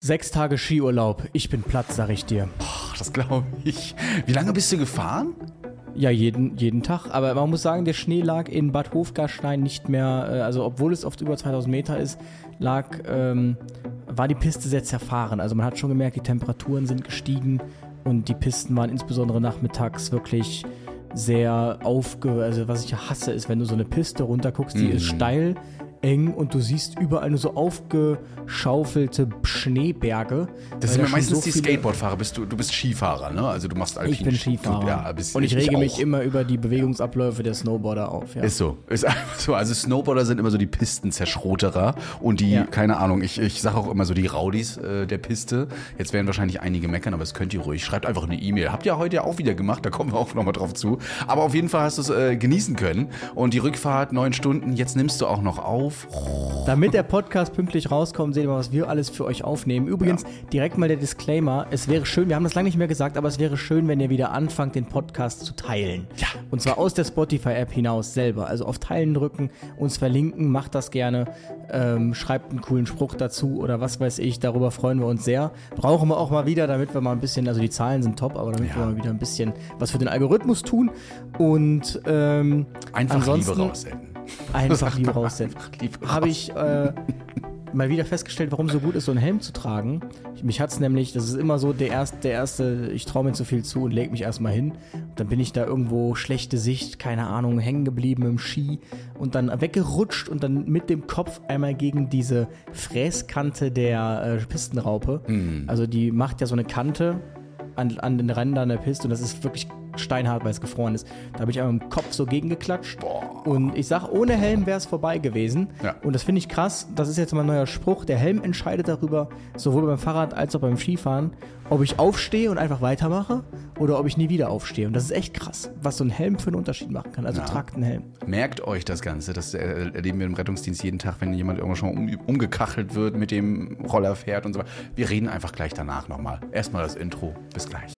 Sechs Tage Skiurlaub. Ich bin platt, sag ich dir. Ach, das glaube ich. Wie lange bist du gefahren? Ja, jeden, jeden Tag. Aber man muss sagen, der Schnee lag in Bad Hofgarstein nicht mehr, äh, also obwohl es oft über 2000 Meter ist, lag, ähm, war die Piste sehr zerfahren. Also man hat schon gemerkt, die Temperaturen sind gestiegen und die Pisten waren insbesondere nachmittags wirklich sehr aufge... Also was ich hasse, ist, wenn du so eine Piste runterguckst, die Mhm. ist steil, eng und du siehst überall nur so aufgeschaufelte Schneeberge. Das sind ja meistens so die Skateboardfahrer. Bist du, du bist Skifahrer, ne? Also du machst Alpin Ich bin Skifahrer. Ja, bist, und ich rege mich auch. immer über die Bewegungsabläufe der Snowboarder auf. Ja. Ist so. Ist einfach so. Also Snowboarder sind immer so die Pistenzerschroterer und die, Ja. keine Ahnung, ich, ich sage auch immer so die Raudis äh, der Piste. Jetzt werden wahrscheinlich einige meckern, aber das könnt ihr ruhig. Schreibt einfach eine E-Mail. Habt ihr heute ja auch wieder gemacht, da kommen wir auch nochmal drauf zu. Aber auf jeden Fall hast du es äh, genießen können. Und die Rückfahrt, neun Stunden, jetzt nimmst du auch noch auf. Damit der Podcast pünktlich rauskommt, seht ihr mal, was wir alles für euch aufnehmen. Übrigens, direkt mal der Disclaimer. Es wäre schön, wir haben das lange nicht mehr gesagt, aber es wäre schön, wenn ihr wieder anfangt, den Podcast zu teilen. Ja. Und zwar aus der Spotify-App hinaus selber. Also auf Teilen drücken, uns verlinken, macht das gerne. Ähm, schreibt einen coolen Spruch dazu oder was weiß ich. Darüber freuen wir uns sehr. Brauchen wir auch mal wieder, damit wir mal ein bisschen, also die Zahlen sind top, aber damit Ja. wir mal wieder ein bisschen was für den Algorithmus tun. Und ähm, Einfach ansonsten, Liebe raussenden. Einfach Sag Liebe doch mal, raussenden. einfach Liebe Habe ich äh, mal wieder festgestellt, warum so gut ist, so einen Helm zu tragen. Ich, mich hat es nämlich, das ist immer so der erste, der erste ich traue mir zu viel zu und leg mich erstmal hin. Dann bin ich da irgendwo schlechte Sicht, keine Ahnung, hängen geblieben im Ski und dann weggerutscht und dann mit dem Kopf einmal gegen diese Fräskante der äh, Pistenraupe. Also die macht ja so eine Kante an, an den Rändern der Piste und das ist wirklich steinhart, weil es gefroren ist. Da habe ich einmal im Kopf so gegengeklatscht. Und ich sag, ohne Helm wäre es vorbei gewesen. Ja. Und das finde ich krass. Das ist jetzt mein neuer Spruch. Der Helm entscheidet darüber, sowohl beim Fahrrad als auch beim Skifahren, ob ich aufstehe und einfach weitermache oder ob ich nie wieder aufstehe. Und das ist echt krass, was so ein Helm für einen Unterschied machen kann. Also Ja. tragt einen Helm. Merkt euch das Ganze. Das äh, erleben wir im Rettungsdienst jeden Tag, wenn jemand irgendwann schon um, umgekachelt wird, mit dem Roller fährt und so weiter. Wir reden einfach gleich danach nochmal. Erstmal das Intro. Bis gleich.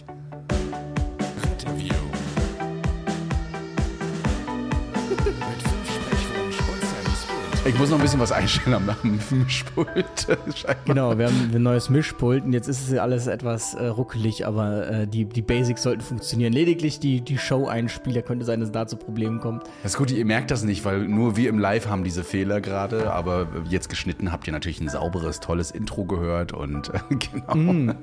you Ich muss noch ein bisschen was einstellen am am Mischpult. Genau, wir haben ein neues Mischpult und jetzt ist es alles etwas äh, ruckelig, aber äh, die, die Basics sollten funktionieren. Lediglich die, die Show-Einspieler könnte sein, dass es da zu Problemen kommt. Das ist gut, ihr merkt das nicht, weil nur wir im Live haben diese Fehler gerade. Aber jetzt geschnitten habt ihr natürlich ein sauberes, tolles Intro gehört und äh, genau.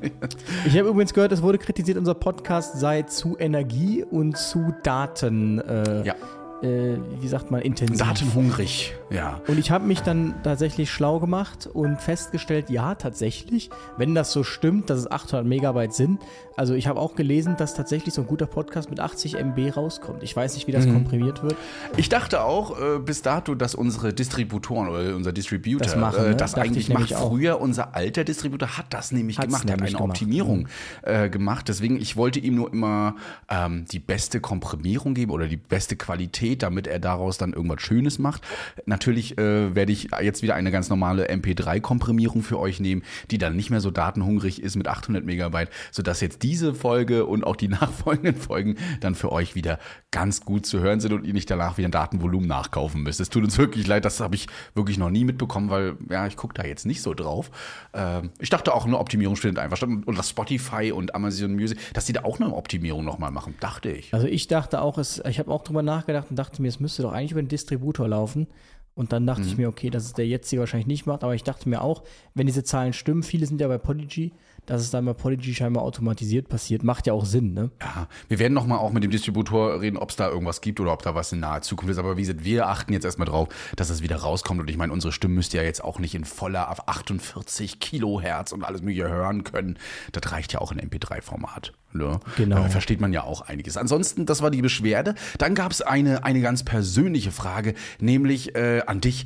Ich habe übrigens gehört, es wurde kritisiert, unser Podcast sei zu Energie und zu Daten, äh, Ja, äh, wie sagt man, intensiv. datenhungrig. Ja. Und ich habe mich dann tatsächlich schlau gemacht und festgestellt, ja, tatsächlich, wenn das so stimmt, dass es 800 Megabyte sind. Also ich habe auch gelesen, dass tatsächlich so ein guter Podcast mit 80 MB rauskommt. Ich weiß nicht, wie das Mhm. komprimiert wird. Ich dachte auch äh, bis dato, dass unsere Distributoren oder unser Distributor Das machen, ne? äh, das Dachte eigentlich macht. auch. Früher unser alter Distributor hat das nämlich Hat's gemacht, nämlich hat eine gemacht. Mhm. Optimierung äh, gemacht. Deswegen, ich wollte ihm nur immer ähm, die beste Komprimierung geben oder die beste Qualität, damit er daraus dann irgendwas Schönes macht. Natürlich äh, werde ich jetzt wieder eine ganz normale MP3-Komprimierung für euch nehmen, die dann nicht mehr so datenhungrig ist mit 800 Megabyte, sodass jetzt diese Folge und auch die nachfolgenden Folgen dann für euch wieder ganz gut zu hören sind und ihr nicht danach wieder ein Datenvolumen nachkaufen müsst. Es tut uns wirklich leid, das habe ich wirklich noch nie mitbekommen, weil ja, ich gucke da jetzt nicht so drauf. Ähm, ich dachte auch, eine Optimierung findet einfach statt. Und das Spotify und Amazon Music, dass die da auch eine Optimierung nochmal machen, dachte ich. Also ich dachte auch, es, ich habe auch drüber nachgedacht und dachte mir, es müsste doch eigentlich über den Distributor laufen. Und dann dachte ich mir, okay, dass es der jetzige wahrscheinlich nicht macht, aber ich dachte mir auch, wenn diese Zahlen stimmen, viele sind ja bei Podigy, dass es dann bei Podigy scheinbar automatisiert passiert. Macht ja auch Sinn, ne? Ja, wir werden nochmal auch mit dem Distributor reden, ob es da irgendwas gibt oder ob da was in naher Zukunft ist. Aber wie gesagt, wir achten jetzt erstmal drauf, dass es wieder rauskommt. Und ich meine, unsere Stimme müsst ihr ja jetzt auch nicht in voller auf 48 Kilohertz und alles mögliche hören können. Das reicht ja auch in MP3-Format. Ne? Genau. Da versteht man ja auch einiges. Ansonsten, das war die Beschwerde. Dann gab es eine, eine ganz persönliche Frage, nämlich äh, an dich.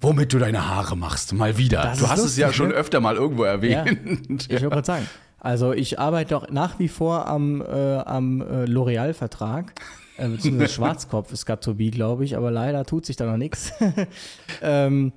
Womit du deine Haare machst, mal wieder. Das du hast es ja lustig, schon ne? öfter mal irgendwo Ja. erwähnt. Ich wollte gerade sagen. Also ich arbeite doch nach wie vor am, äh, am äh, L'Oreal-Vertrag. Äh, beziehungsweise Schwarzkopf ist Gatobie, glaube ich, aber leider tut sich da noch nichts. ähm,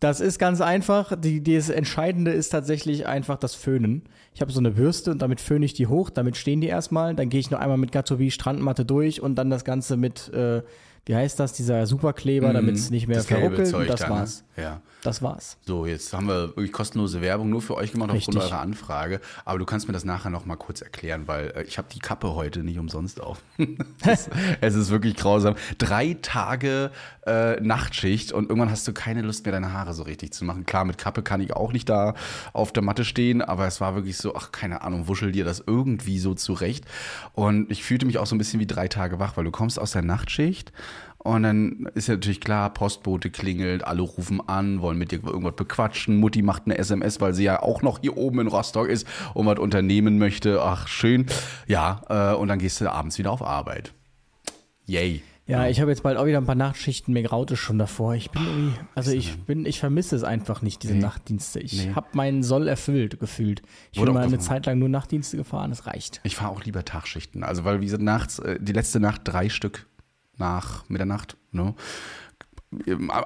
das ist ganz einfach. Die, das Entscheidende ist tatsächlich einfach das Föhnen. Ich habe so eine Bürste und damit föhne ich die hoch, damit stehen die erstmal. Dann gehe ich noch einmal mit Gatobie Strandmatte durch und dann das Ganze mit, äh, wie heißt das, dieser Superkleber, damit es nicht mehr Mhm. Verruckelt. Und das da, ne? war's. Ja. Das war's. So, jetzt haben wir wirklich kostenlose Werbung nur für euch gemacht aufgrund Richtig. eurer Anfrage. Aber du kannst mir das nachher noch mal kurz erklären, weil äh, ich habe die Kappe heute nicht umsonst auf. es, ist, es ist wirklich grausam. Drei Tage äh, Nachtschicht und irgendwann hast du keine Lust mehr, deine Haare so richtig zu machen. Klar, mit Kappe kann ich auch nicht da auf der Matte stehen, aber es war wirklich so, ach, keine Ahnung, wuschel dir das irgendwie so zurecht. Und ich fühlte mich auch so ein bisschen wie drei Tage wach, weil du kommst aus der Nachtschicht und dann ist ja natürlich klar, Postbote klingelt, alle rufen an, wollen mit dir irgendwas bequatschen. Mutti macht eine SMS, weil sie ja auch noch hier oben in Rostock ist und was unternehmen möchte. Ach, schön. Ja, äh, und dann gehst du abends wieder auf Arbeit. Yay. Ja, ich habe jetzt bald auch wieder ein paar Nachtschichten. Mir graut es schon davor. Ich bin irgendwie, also ich bin, ich vermisse es einfach nicht, diese Nee. Nachtdienste. Ich Nee. habe meinen Soll erfüllt gefühlt. Ich Wurde bin mal eine Zeit lang nur Nachtdienste gefahren. Es reicht. Ich fahre auch lieber Tagschichten. Also, weil, wie gesagt, nachts, äh, die letzte Nacht drei Stück nach Mitternacht. Ne?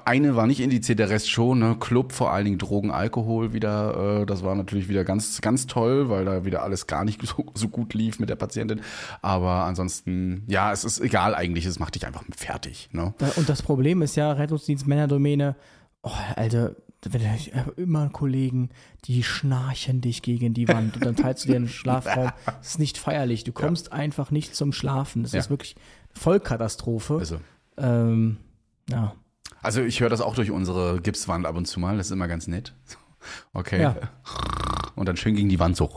Eine war nicht indiziert, der Rest schon. Ne? Club, vor allen Dingen Drogen, Alkohol wieder. Äh, das war natürlich wieder ganz, ganz toll, weil da wieder alles gar nicht so, so gut lief mit der Patientin. Aber ansonsten, ja, es ist egal eigentlich. Es macht dich einfach fertig. Ne? Und das Problem ist ja, Rettungsdienst Männerdomäne, oh, Alter, wenn ich habe immer Kollegen, die schnarchen dich gegen die Wand und dann teilst du dir einen Schlafraum. Das ist nicht feierlich. Du kommst einfach nicht zum Schlafen. Das Ja. ist wirklich Vollkatastrophe. Also. Ähm, ja. Also ich höre das auch durch unsere Gipswand ab und zu mal. Das ist immer ganz nett. Okay. Ja. Und dann schön gegen die Wand so.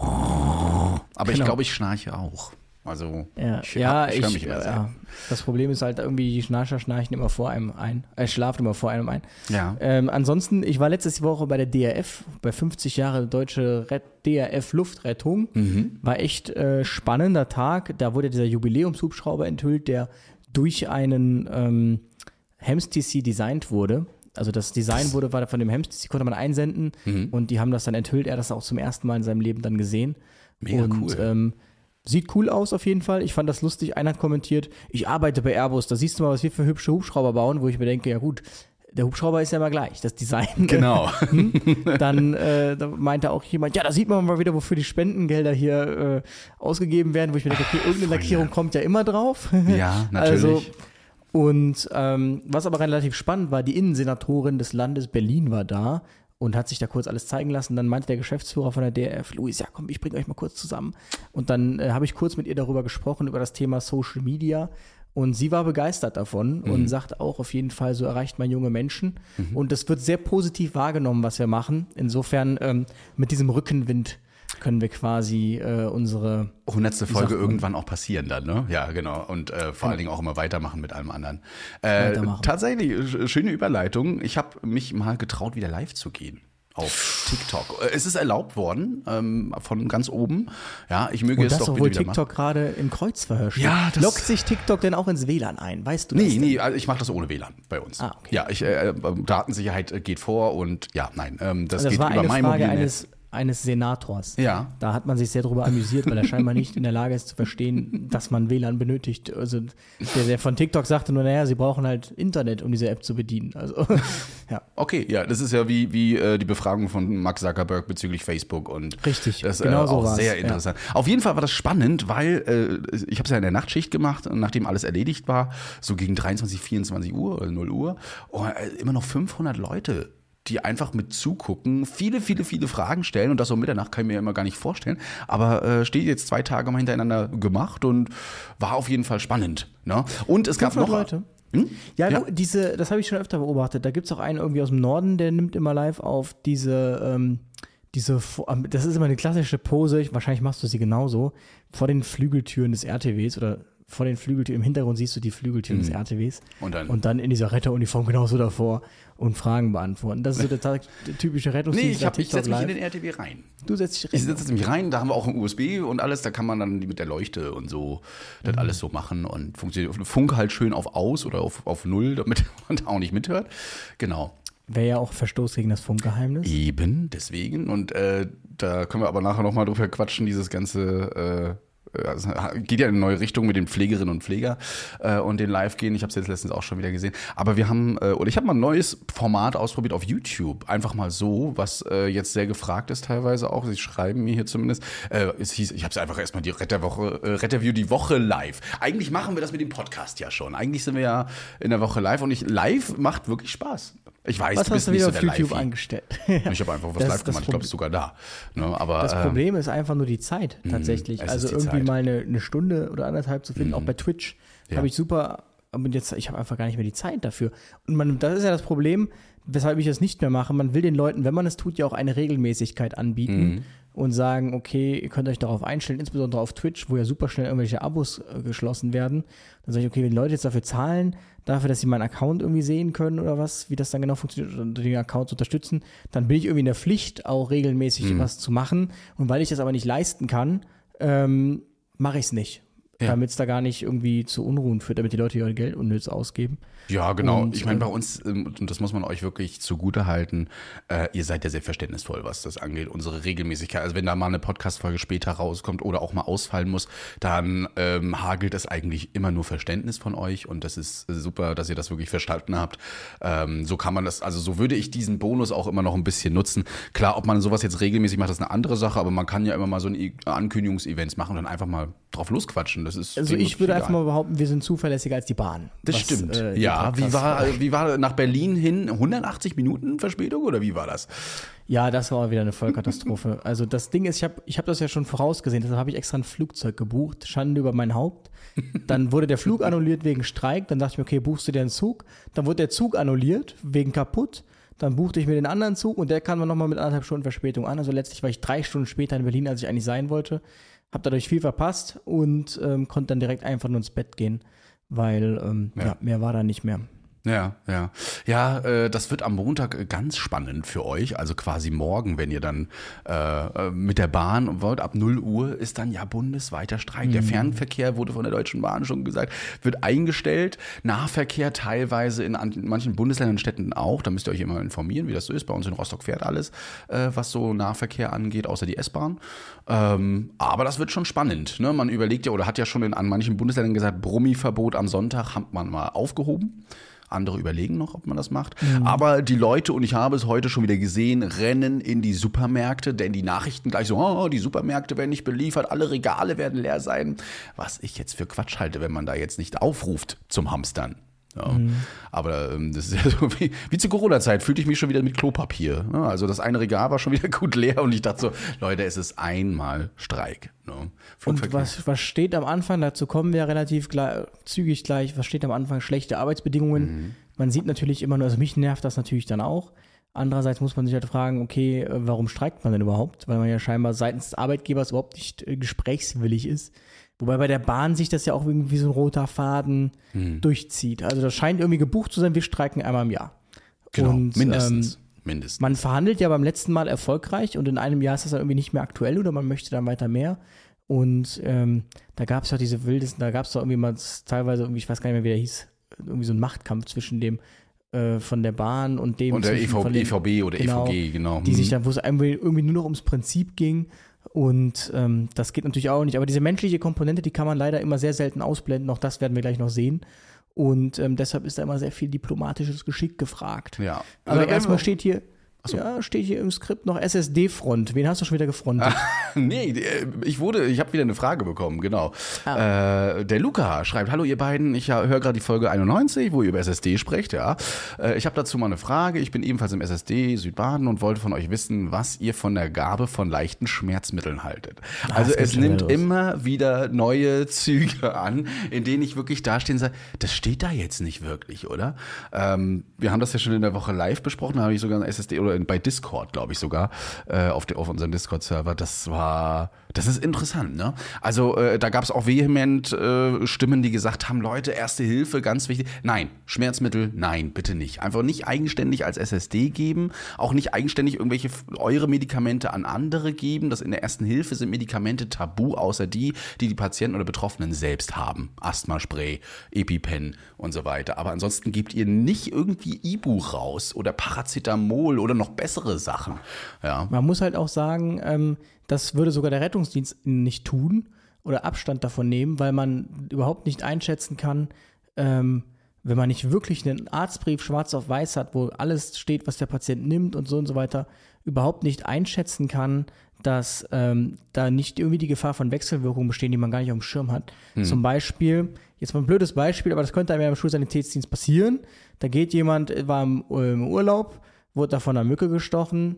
Aber ich Genau. glaube, ich schnarche auch. Also Ja, ich, ja, ich, mich immer sehr. ja. Das Problem ist halt irgendwie, die Schnarcher schnarchen immer vor einem ein, äh, schlafen immer vor einem ein. Ja. Ähm, ansonsten, ich war letzte Woche bei der DRF, bei 50 Jahre deutsche Red DRF Luftrettung. Mhm. War echt äh, spannender Tag. Da wurde dieser Jubiläumshubschrauber enthüllt, der durch einen ähm, Hems TC designt wurde. Also das Design wurde war von dem Hems TC, konnte man einsenden Mhm. und die haben das dann enthüllt. Er hat das auch zum ersten Mal in seinem Leben dann gesehen. Mega und, cool. Ähm, Sieht cool aus auf jeden Fall. Ich fand das lustig. Einer hat kommentiert, ich arbeite bei Airbus, da siehst du mal, was wir für hübsche Hubschrauber bauen, wo ich mir denke, ja gut, der Hubschrauber ist ja immer gleich, das Design. Genau. Dann äh, da meinte auch jemand, ja, da sieht man mal wieder, wofür die Spendengelder hier äh, ausgegeben werden, wo ich mir denke, okay, irgendeine Lackierung kommt ja immer drauf. Ja, natürlich. Also, und ähm, was aber relativ spannend war, die Innensenatorin des Landes Berlin war da und hat sich da kurz alles zeigen lassen. Dann meinte der Geschäftsführer von der DRF, Luis, ja komm, ich bringe euch mal kurz zusammen. Und dann äh, habe ich kurz mit ihr darüber gesprochen, über das Thema Social Media. Und sie war begeistert davon und sagt auch auf jeden Fall, so erreicht man junge Menschen. Und das wird sehr positiv wahrgenommen, was wir machen. Insofern ähm, mit diesem Rückenwind können wir quasi äh, unsere Hundertste Folge irgendwann auch passieren dann, ne? Ja, genau. Und äh, vor allen Dingen auch immer weitermachen mit allem anderen. Äh, tatsächlich, sch- schöne Überleitung. Ich habe mich mal getraut, wieder live zu gehen. Auf TikTok. Äh, Es ist erlaubt worden, ähm, von ganz oben. Ja, ich möge Und es doch obwohl wieder machen. TikTok gerade im Kreuzverhör steht. Ja, das- Lockt sich TikTok denn auch ins WLAN ein? Weißt du das? Nee, nee, also ich mache das ohne WLAN bei uns. Ah, okay. Ja, ich, äh, Datensicherheit äh, geht vor und ja, nein, ähm, das, Das geht war über eine mein Frage Mobilnetz. eines, eines Senators. Ja. Da hat man sich sehr darüber amüsiert, weil er scheinbar nicht in der Lage ist zu verstehen, dass man WLAN benötigt. Also der, der von TikTok sagte nur, naja, sie brauchen halt Internet, um diese App zu bedienen. Also ja. Okay, ja, das ist ja wie, wie äh, die Befragung von Mark Zuckerberg bezüglich Facebook und Richtig, das genau äh, so auch war's, sehr ja. interessant. Auf jeden Fall war das spannend, weil äh, ich habe es ja in der Nachtschicht gemacht, und nachdem alles erledigt war, so gegen 23, 24 Uhr oder 0 Uhr, oh, äh, immer noch 500 Leute die einfach mit zugucken, viele, viele, viele Fragen stellen und das um Mitternacht kann ich mir immer gar nicht vorstellen. Aber äh, steht jetzt zwei Tage mal hintereinander gemacht und war auf jeden Fall spannend. Ne? Und es gab 500 noch Leute. Hm? Ja, Ja. du, diese, das habe ich schon öfter beobachtet. Da gibt es auch einen irgendwie aus dem Norden, der nimmt immer live auf diese, ähm, diese, das ist immer eine klassische Pose, wahrscheinlich machst du sie genauso, vor den Flügeltüren des RTWs oder vor den Flügeltüren, im Hintergrund siehst du die Flügeltüren des RTWs. Und dann- und dann in dieser Retteruniform genauso davor und Fragen beantworten. Das ist so der, typische Rettungsdienst. Nee, ich, hab- ich setze mich in den RTW rein. Du setzt dich Ich rein. setze mich rein, da haben wir auch ein USB und alles, da kann man dann mit der Leuchte und so das Mhm. alles so machen und funktioniert. Funk halt schön auf aus oder auf, auf null, damit man da auch nicht mithört. Genau. Wäre ja auch Verstoß gegen das Funkgeheimnis. Eben, deswegen. Und äh, da können wir aber nachher nochmal drüber quatschen, dieses ganze. Äh, also, geht ja in eine neue Richtung mit den Pflegerinnen und Pfleger äh, und den Live-Gehen. Ich habe es jetzt letztens auch schon wieder gesehen. Aber wir haben, äh, oder ich habe mal ein neues Format ausprobiert auf YouTube. Einfach mal so, was äh, jetzt sehr gefragt ist teilweise auch. Sie schreiben mir hier zumindest. Äh, es hieß, ich habe es einfach erstmal die Retterwoche, äh, Retterview die Woche live. Eigentlich machen wir das mit dem Podcast ja schon. Eigentlich sind wir ja in der Woche live und ich live macht wirklich Spaß. Ich weiß, Was du hast bist du nicht wieder so auf YouTube Livey. angestellt? Ich habe einfach was Das live gemacht. Ich glaube, es ist sogar da. Ne, aber Das ähm, Problem ist einfach nur die Zeit tatsächlich. es ist also die irgendwie. Mhm. mal eine, eine Stunde oder anderthalb zu finden, auch bei Twitch Ja. habe ich super, aber jetzt, ich habe einfach gar nicht mehr die Zeit dafür. Und man, das ist ja das Problem, weshalb ich das nicht mehr mache. Man will den Leuten, wenn man es tut, ja auch eine Regelmäßigkeit anbieten Mhm. und sagen, okay, ihr könnt euch darauf einstellen, insbesondere auf Twitch, wo ja super schnell irgendwelche Abos äh, geschlossen werden. Dann sage ich, okay, wenn die Leute jetzt dafür zahlen, dafür, dass sie meinen Account irgendwie sehen können oder was, wie das dann genau funktioniert und den Account zu unterstützen, dann bin ich irgendwie in der Pflicht, auch regelmäßig Mhm. was zu machen. Und weil ich das aber nicht leisten kann, ähm, mache ich es nicht. Ja. Damit es da gar nicht irgendwie zu Unruhen führt, damit die Leute ihr Geld unnütz ausgeben. Ja, genau. Und, ich meine, äh, bei uns, ähm, und das muss man euch wirklich zugute halten, äh, ihr seid ja sehr verständnisvoll, was das angeht, unsere Regelmäßigkeit. Also wenn da mal eine Podcast-Folge später rauskommt oder auch mal ausfallen muss, dann ähm, hagelt es eigentlich immer nur Verständnis von euch und das ist super, dass ihr das wirklich verstanden habt. Ähm, so kann man das, also so würde ich diesen Bonus auch immer noch ein bisschen nutzen. Klar, ob man sowas jetzt regelmäßig macht, ist eine andere Sache, aber man kann ja immer mal so ein I- Ankündigungsevents machen und dann einfach mal drauf losquatschen. Das ist Also denen ich würde einfach mal behaupten, wir sind zuverlässiger als die Bahn. das was, stimmt. äh, die ja, wie war, wie war nach Berlin hin 180 Minuten Verspätung oder wie war das? Ja, das war wieder eine Vollkatastrophe. also das Ding ist, ich habe ich hab das ja schon vorausgesehen, deshalb habe ich extra ein Flugzeug gebucht, Schande über mein Haupt. Dann wurde der Flug annulliert wegen Streik, dann dachte ich mir, okay, buchst du dir einen Zug? Dann wurde der Zug annulliert wegen kaputt. Dann buchte ich mir den anderen Zug und der kam dann nochmal mit anderthalb Stunden Verspätung an. Also letztlich war ich drei Stunden später in Berlin, als ich eigentlich sein wollte. Hab dadurch viel verpasst und ähm, konnte dann direkt einfach nur ins Bett gehen, weil ähm, ja. Ja. mehr war da nicht mehr. Ja, ja. Ja, äh, das wird am Montag äh, ganz spannend für euch. Also quasi morgen, wenn ihr dann äh, äh, mit der Bahn wollt, ab 0 Uhr ist dann ja bundesweiter Streik. Der Fernverkehr wurde von der Deutschen Bahn schon gesagt, wird eingestellt. Nahverkehr teilweise in, an, in manchen Bundesländern und Städten auch. Da müsst ihr euch immer informieren, wie das so ist. Bei uns in Rostock fährt alles, äh, was so Nahverkehr angeht, außer die S-Bahn. Ähm, aber das wird schon spannend. Ne? Man überlegt ja oder hat ja schon in, an manchen Bundesländern gesagt, Brummiverbot am Sonntag hat man mal aufgehoben. Andere überlegen noch, ob man das macht. Aber die Leute, und ich habe es heute schon wieder gesehen, rennen in die Supermärkte, denn die Nachrichten gleich so, oh, die Supermärkte werden nicht beliefert, alle Regale werden leer sein. Was ich jetzt für Quatsch halte, wenn man da jetzt nicht aufruft zum Hamstern. Ja. Aber ähm, das ist ja so wie, wie zur Corona-Zeit, fühlte ich mich schon wieder mit Klopapier. Ne? Also das eine Regal war schon wieder gut leer und ich dachte so, Leute, es ist einmal Streik. Ne? Und was, was steht am Anfang, dazu kommen wir relativ gleich, zügig gleich, was steht am Anfang? Schlechte Arbeitsbedingungen. Man sieht natürlich immer nur, also mich nervt das natürlich dann auch. Andererseits muss man sich halt fragen, okay, äh, warum streikt man denn überhaupt? Weil man ja scheinbar seitens des Arbeitgebers überhaupt nicht äh, gesprächswillig ist. Wobei bei der Bahn sich das ja auch irgendwie wie so ein roter Faden durchzieht. Also das scheint irgendwie gebucht zu sein, wir streiken einmal im Jahr. genau, Und, mindestens. Ähm, mindestens. man verhandelt ja beim letzten Mal erfolgreich und in einem Jahr ist das dann irgendwie nicht mehr aktuell oder man möchte dann weiter mehr. Und ähm, da gab es ja diese wildesten, da gab es doch irgendwie mal teilweise irgendwie, ich weiß gar nicht mehr, wie der hieß, irgendwie so ein Machtkampf zwischen dem äh, von der Bahn und dem und der zwischen- EV, von dem- EVB oder EVG, genau. die Hm. sich dann, wo es irgendwie nur noch ums Prinzip ging. Und ähm, das geht natürlich auch nicht. Aber diese menschliche Komponente, die kann man leider immer sehr selten ausblenden. Auch das werden wir gleich noch sehen. Und ähm, deshalb ist da immer sehr viel diplomatisches Geschick gefragt. Ja. Aber Also, erstmal steht hier, ja, steht hier im Skript noch SSD-Front. Wen hast du schon wieder gefrontet? nee, äh, ich wurde, ich habe wieder eine Frage bekommen, genau. Äh, der Luca schreibt, hallo ihr beiden, ich höre gerade die Folge 91, wo ihr über SSD sprecht, ja. Äh, ich habe dazu mal eine Frage, ich bin ebenfalls im SSD Südbaden und wollte von euch wissen, was ihr von der Gabe von leichten Schmerzmitteln haltet. Also geht es nimmt los. immer wieder neue Züge an, in denen ich wirklich dastehen und sage, das steht da jetzt nicht wirklich, oder? Ähm, wir haben das ja schon in der Woche live besprochen, da habe ich sogar ein SSD oder bei Discord, glaube ich sogar, äh, auf, der, auf unserem Discord-Server. Das war, das ist interessant, ne? Also äh, da gab es auch vehement äh, Stimmen, die gesagt haben, Leute, Erste Hilfe, ganz wichtig. Nein, Schmerzmittel, nein, bitte nicht. Einfach nicht eigenständig als SSD geben, auch nicht eigenständig irgendwelche eure Medikamente an andere geben. Das in der Ersten Hilfe sind Medikamente tabu, außer die, die die Patienten oder Betroffenen selbst haben. Asthmaspray, EpiPen und so weiter. Aber ansonsten gebt ihr nicht irgendwie Ibu raus oder Paracetamol oder noch bessere Sachen. Ja. Man muss halt auch sagen, ähm, das würde sogar der Rettungsdienst nicht tun oder Abstand davon nehmen, weil man überhaupt nicht einschätzen kann, ähm, wenn man nicht wirklich einen Arztbrief schwarz auf weiß hat, wo alles steht, was der Patient nimmt und so und so weiter, überhaupt nicht einschätzen kann, dass ähm, da nicht irgendwie die Gefahr von Wechselwirkungen bestehen, die man gar nicht auf dem Schirm hat. Zum Beispiel, jetzt mal ein blödes Beispiel, aber das könnte einem ja im Schulsanitätsdienst passieren. Da geht jemand, war im, im Urlaub, wurde da von einer Mücke gestochen,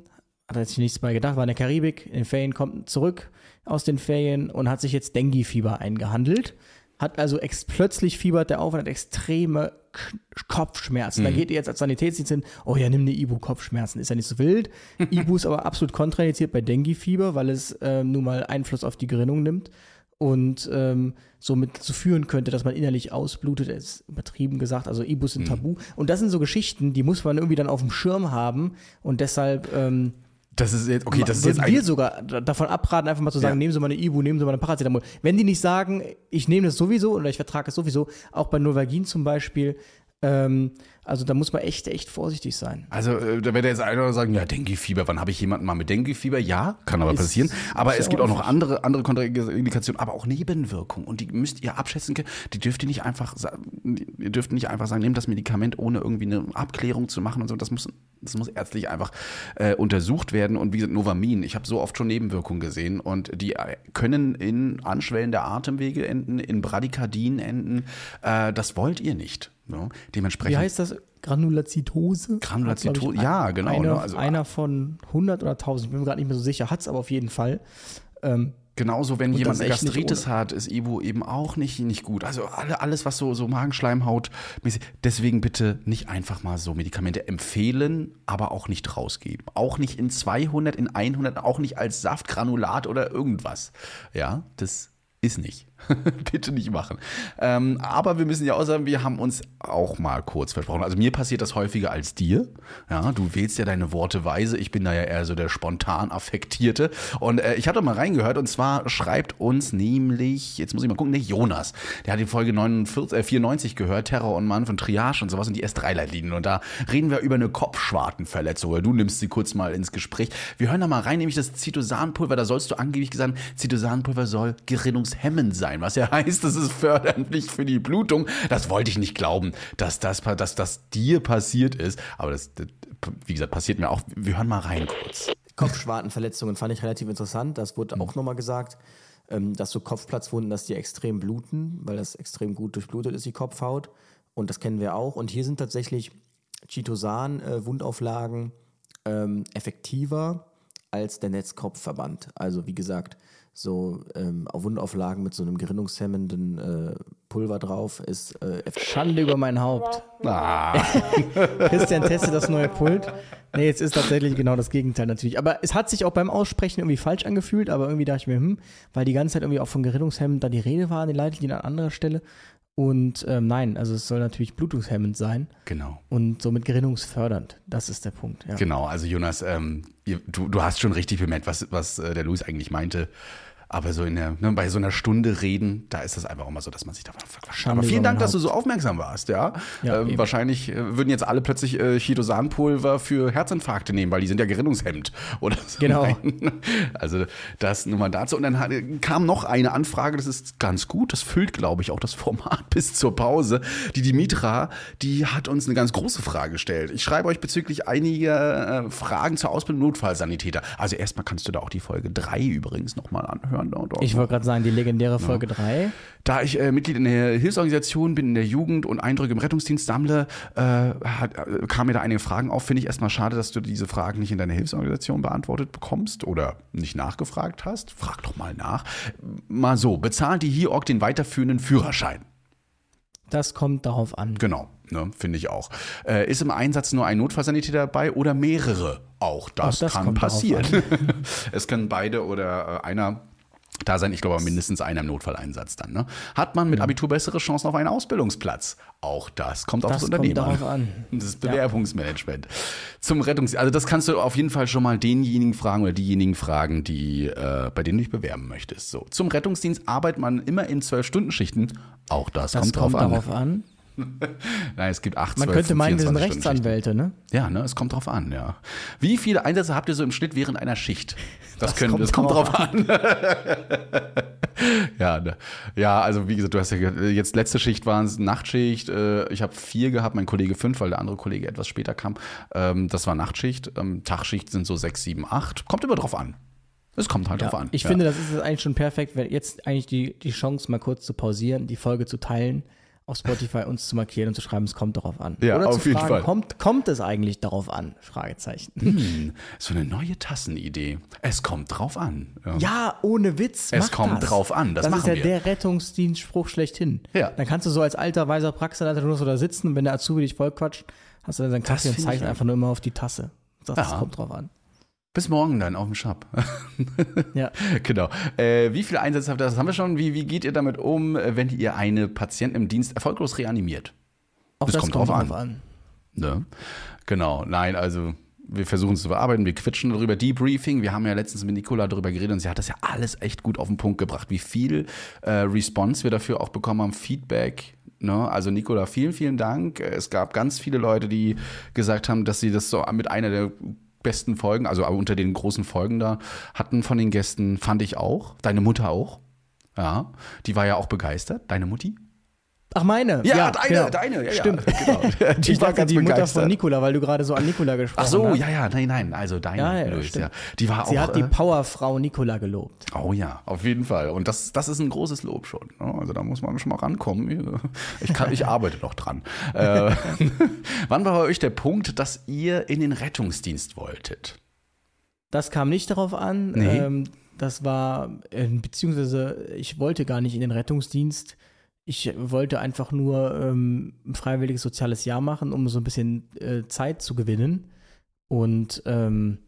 hat er sich nichts bei gedacht, war in der Karibik, in den Ferien, kommt zurück aus den Ferien und hat sich jetzt Dengue-Fieber eingehandelt. Hat also plötzlich fiebert der auf und hat extreme K Kopfschmerzen. Da geht ihr jetzt als Sanitätsdienst hin, oh ja, nimm eine Ibu, Kopfschmerzen, ist ja nicht so wild. Ibu ist aber absolut kontraindiziert bei Dengue-Fieber, weil es ähm, nun mal Einfluss auf die Gerinnung nimmt und ähm, somit zu führen könnte, dass man innerlich ausblutet, ist übertrieben gesagt, also Ibus sind tabu. Und das sind so Geschichten, die muss man irgendwie dann auf dem Schirm haben und deshalb ähm, Das ist jetzt, okay, das ist jetzt wir sogar da- davon abraten, einfach mal zu sagen, Ja. nehmen Sie mal eine Ibu, nehmen Sie mal eine Paracetamol. Wenn die nicht sagen, ich nehme das sowieso oder ich vertrage es sowieso, auch bei Novagin zum Beispiel, ähm, also da muss man echt, echt vorsichtig sein. Also, äh, da wird jetzt einer sagen, ja, Dengue-Fieber, wann habe ich jemanden mal mit Dengue-Fieber? Ja, kann aber Ist- passieren. Aber es gibt auch noch andere, andere Kontraindikationen, aber auch Nebenwirkungen. Und die müsst ihr abschätzen können. Die dürft ihr nicht einfach, ihr dürft nicht einfach sagen, nehmt das Medikament, ohne irgendwie eine Abklärung zu machen und so. Das muss, das muss ärztlich einfach äh, untersucht werden. Und wie gesagt, Novamin, ich habe so oft schon Nebenwirkungen gesehen und die äh, können in Anschwellen der Atemwege enden, in Bradykardien enden. Äh, das wollt ihr nicht. Ne? Dementsprechend. Wie heißt das? Granulazitose? Granulazitose, ja, genau, Einer, ne, also- einer von 100 oder 1000, ich bin mir gerade nicht mehr so sicher, hat es aber auf jeden Fall. Ähm, Genauso, wenn jemand eine Gastritis hat, ist Ibu eben auch nicht, nicht gut. Also alle, alles, was so, so Magenschleimhaut, deswegen bitte nicht einfach mal so Medikamente empfehlen, aber auch nicht rausgeben. Auch nicht in 200, in 100, auch nicht als Saftgranulat oder irgendwas. Ja, das ist nicht. Bitte nicht machen. Ähm, aber wir müssen ja auch sagen, wir haben uns auch mal kurz versprochen. Also mir passiert das häufiger als dir. Ja, du wählst ja deine Worte weise. Ich bin da ja eher so der spontan affektierte. Und äh, ich hatte mal reingehört und zwar schreibt uns nämlich, jetzt muss ich mal gucken, ne, Jonas. Der hat die Folge 49, äh, 94 gehört, Terror und Mann von Triage und sowas und die S3-Leitlinien. Und da reden wir über eine Kopfschwartenverletzung. Du nimmst sie kurz mal ins Gespräch. Wir hören da mal rein, nämlich das Zitosanpulver. Da sollst du angeblich gesagt, Zitosanpulver soll gerinnungshemmend sein, was ja heißt, das ist förderlich für die Blutung. Das wollte ich nicht glauben, dass das, dass das dir passiert ist. Aber das, wie gesagt, passiert mir auch. Wir hören mal rein kurz. Kopfschwartenverletzungen fand ich relativ interessant. Das wurde auch nochmal gesagt, ähm, dass so Kopfplatzwunden, dass die extrem bluten, weil das extrem gut durchblutet ist, die Kopfhaut. Und das kennen wir auch. Und hier sind tatsächlich Chitosan-Wundauflagen ähm, effektiver als der Netzkopfverband. Also wie gesagt, so ähm, auf Wundauflagen mit so einem gerinnungshemmenden äh, Pulver drauf ist äh, Schande über mein Haupt. Ah, Christian testet das neue Pult. Nee, jetzt ist tatsächlich genau das Gegenteil natürlich. Aber es hat sich auch beim Aussprechen irgendwie falsch angefühlt, aber irgendwie dachte ich mir, hm, weil die ganze Zeit irgendwie auch von Gerinnungshemmend da die Rede war den Leitlinien an anderer Stelle. Und ähm, nein, also es soll natürlich blutungshemmend sein genau. und somit gerinnungsfördernd. Das ist der Punkt. Ja. Genau, also Jonas, ähm, ihr, du, du hast schon richtig bemerkt, was, was äh, der Luis eigentlich meinte. Aber so in der, ne, bei so einer Stunde reden, da ist das einfach auch mal so, dass man sich davon verquatscht. Aber vielen Dank, dass du so aufmerksam warst, ja. Ja, ähm, wahrscheinlich äh, würden jetzt alle plötzlich äh, Chitosanpulver für Herzinfarkte nehmen, weil die sind ja gerinnungshemmend. Oder so. Genau. Nein. Also das nur mal dazu. Und dann hat, kam noch eine Anfrage, das ist ganz gut, das füllt, glaube ich, auch das Format bis zur Pause. Die Dimitra, die hat uns eine ganz große Frage gestellt. Ich schreibe euch bezüglich einiger äh, Fragen zur Ausbildung Notfallsanitäter. Also erstmal kannst du da auch die Folge 3 übrigens nochmal anhören. Dort, dort Ich wollte gerade sagen, die legendäre Folge 3. da ich äh, Mitglied in der Hilfsorganisation bin, in der Jugend und Eindrücke im Rettungsdienst sammle, äh, hat, äh, kamen mir da einige Fragen auf. Finde ich erstmal schade, dass du diese Fragen nicht in deiner Hilfsorganisation beantwortet bekommst oder nicht nachgefragt hast. Frag doch mal nach. Mal so, bezahlt die HIOG den weiterführenden Führerschein? Das kommt darauf an. Genau, ne, finde ich auch. Äh, ist im Einsatz nur ein Notfallsanitäter dabei oder mehrere? Auch das, Auch das kann passieren. es können beide oder äh, einer da sein, ich glaube mindestens einer im Notfalleinsatz dann. Ne? Hat man mit Abitur bessere Chancen auf einen Ausbildungsplatz? Auch das kommt auf das, Das Unternehmen kommt darauf an. Das ist Bewerbungsmanagement. Zum Rettungs... Also das kannst du auf jeden Fall schon mal denjenigen fragen oder diejenigen fragen, die, äh, bei denen du dich bewerben möchtest. So. Zum Rettungsdienst arbeitet man immer in zwölf Stunden Schichten. Auch das, Das kommt drauf kommt an. darauf an. Nein, es gibt acht, Man 12 könnte meinen, wir sind 24 Stunden Rechtsanwälte, ne? Ja, ne, es kommt drauf an, ja. Wie viele Einsätze habt ihr so im Schnitt während einer Schicht? Das, Das können, kommt das kommt drauf drauf an. ja, ne. ja, also wie gesagt, du hast ja jetzt letzte Schicht waren es Nachtschicht. äh, Ich habe vier gehabt, mein Kollege fünf, weil der andere Kollege etwas später kam. Ähm, Das war Nachtschicht. Ähm, Tagschicht sind so sechs, sieben, acht. Kommt immer drauf an. Es kommt halt drauf Ja, an. ich ja. finde, das ist eigentlich schon perfekt, wenn jetzt eigentlich die, die Chance mal kurz zu pausieren, die Folge zu teilen, auf Spotify uns zu markieren und zu schreiben, es kommt darauf an. Ja, Oder auf zu jeden fragen, Fall. Kommt, kommt es eigentlich darauf an? Fragezeichen. Hm, so eine neue Tassenidee. Es kommt drauf an. Ja. Ja, ohne Witz. Es kommt das. drauf an, das Das, machen ist ja wir. der Rettungsdienstspruch schlechthin. Ja. Dann kannst du so als alter, weiser Praxisanleiter nur so da sitzen und wenn der Azubi dich vollquatscht, hast du dann seinen Kaffee und zeigst einfach nur immer auf die Tasse. Das, das Ja. kommt drauf an. Bis morgen dann auf dem Shop. Ja. genau. Äh, wie viele Einsätze habt ihr? Das haben wir schon. Wie, wie geht ihr damit um, wenn ihr eine Patienten im Dienst erfolglos reanimiert? Auch Das das, kommt kommt, drauf drauf an. an. Ne? Genau. Nein, also wir versuchen es zu bearbeiten, wir quitschen darüber. Debriefing, wir haben ja letztens mit Nicola darüber geredet und sie hat das ja alles echt gut auf den Punkt gebracht, wie viel äh, Response wir dafür auch bekommen haben, Feedback. Ne? Also Nicola, vielen, vielen Dank. Es gab ganz viele Leute, die gesagt haben, dass sie das so mit einer der besten Folgen, also unter den großen Folgen da hatten von den Gästen, fand ich auch. Deine Mutter auch. Ja, die war ja auch begeistert. Deine Mutti? Ach, meine? Ja, deine, genau. deine, ja, Stimmt. ja, genau. Die ich war dachte, die Mutter begeistert. von Nikola, weil du gerade so an Nikola gesprochen Ach so, hast. ja, ja, nein, nein, also deine, Ja, ja, Luis, ja. Die war Sie auch. hat die äh, Powerfrau Nikola gelobt. Oh ja, auf jeden Fall. Und das, das ist ein großes Lob schon. ne? Also da muss man schon mal rankommen. Ich, kann, ich arbeite noch dran. Äh, wann war bei euch der Punkt, dass ihr in den Rettungsdienst wolltet? Das kam nicht darauf an. Nee. Ähm, das war, äh, beziehungsweise ich wollte gar nicht in den Rettungsdienst. Ich wollte einfach nur ähm, ein freiwilliges soziales Jahr machen, um so ein bisschen äh, Zeit zu gewinnen. Und ähm,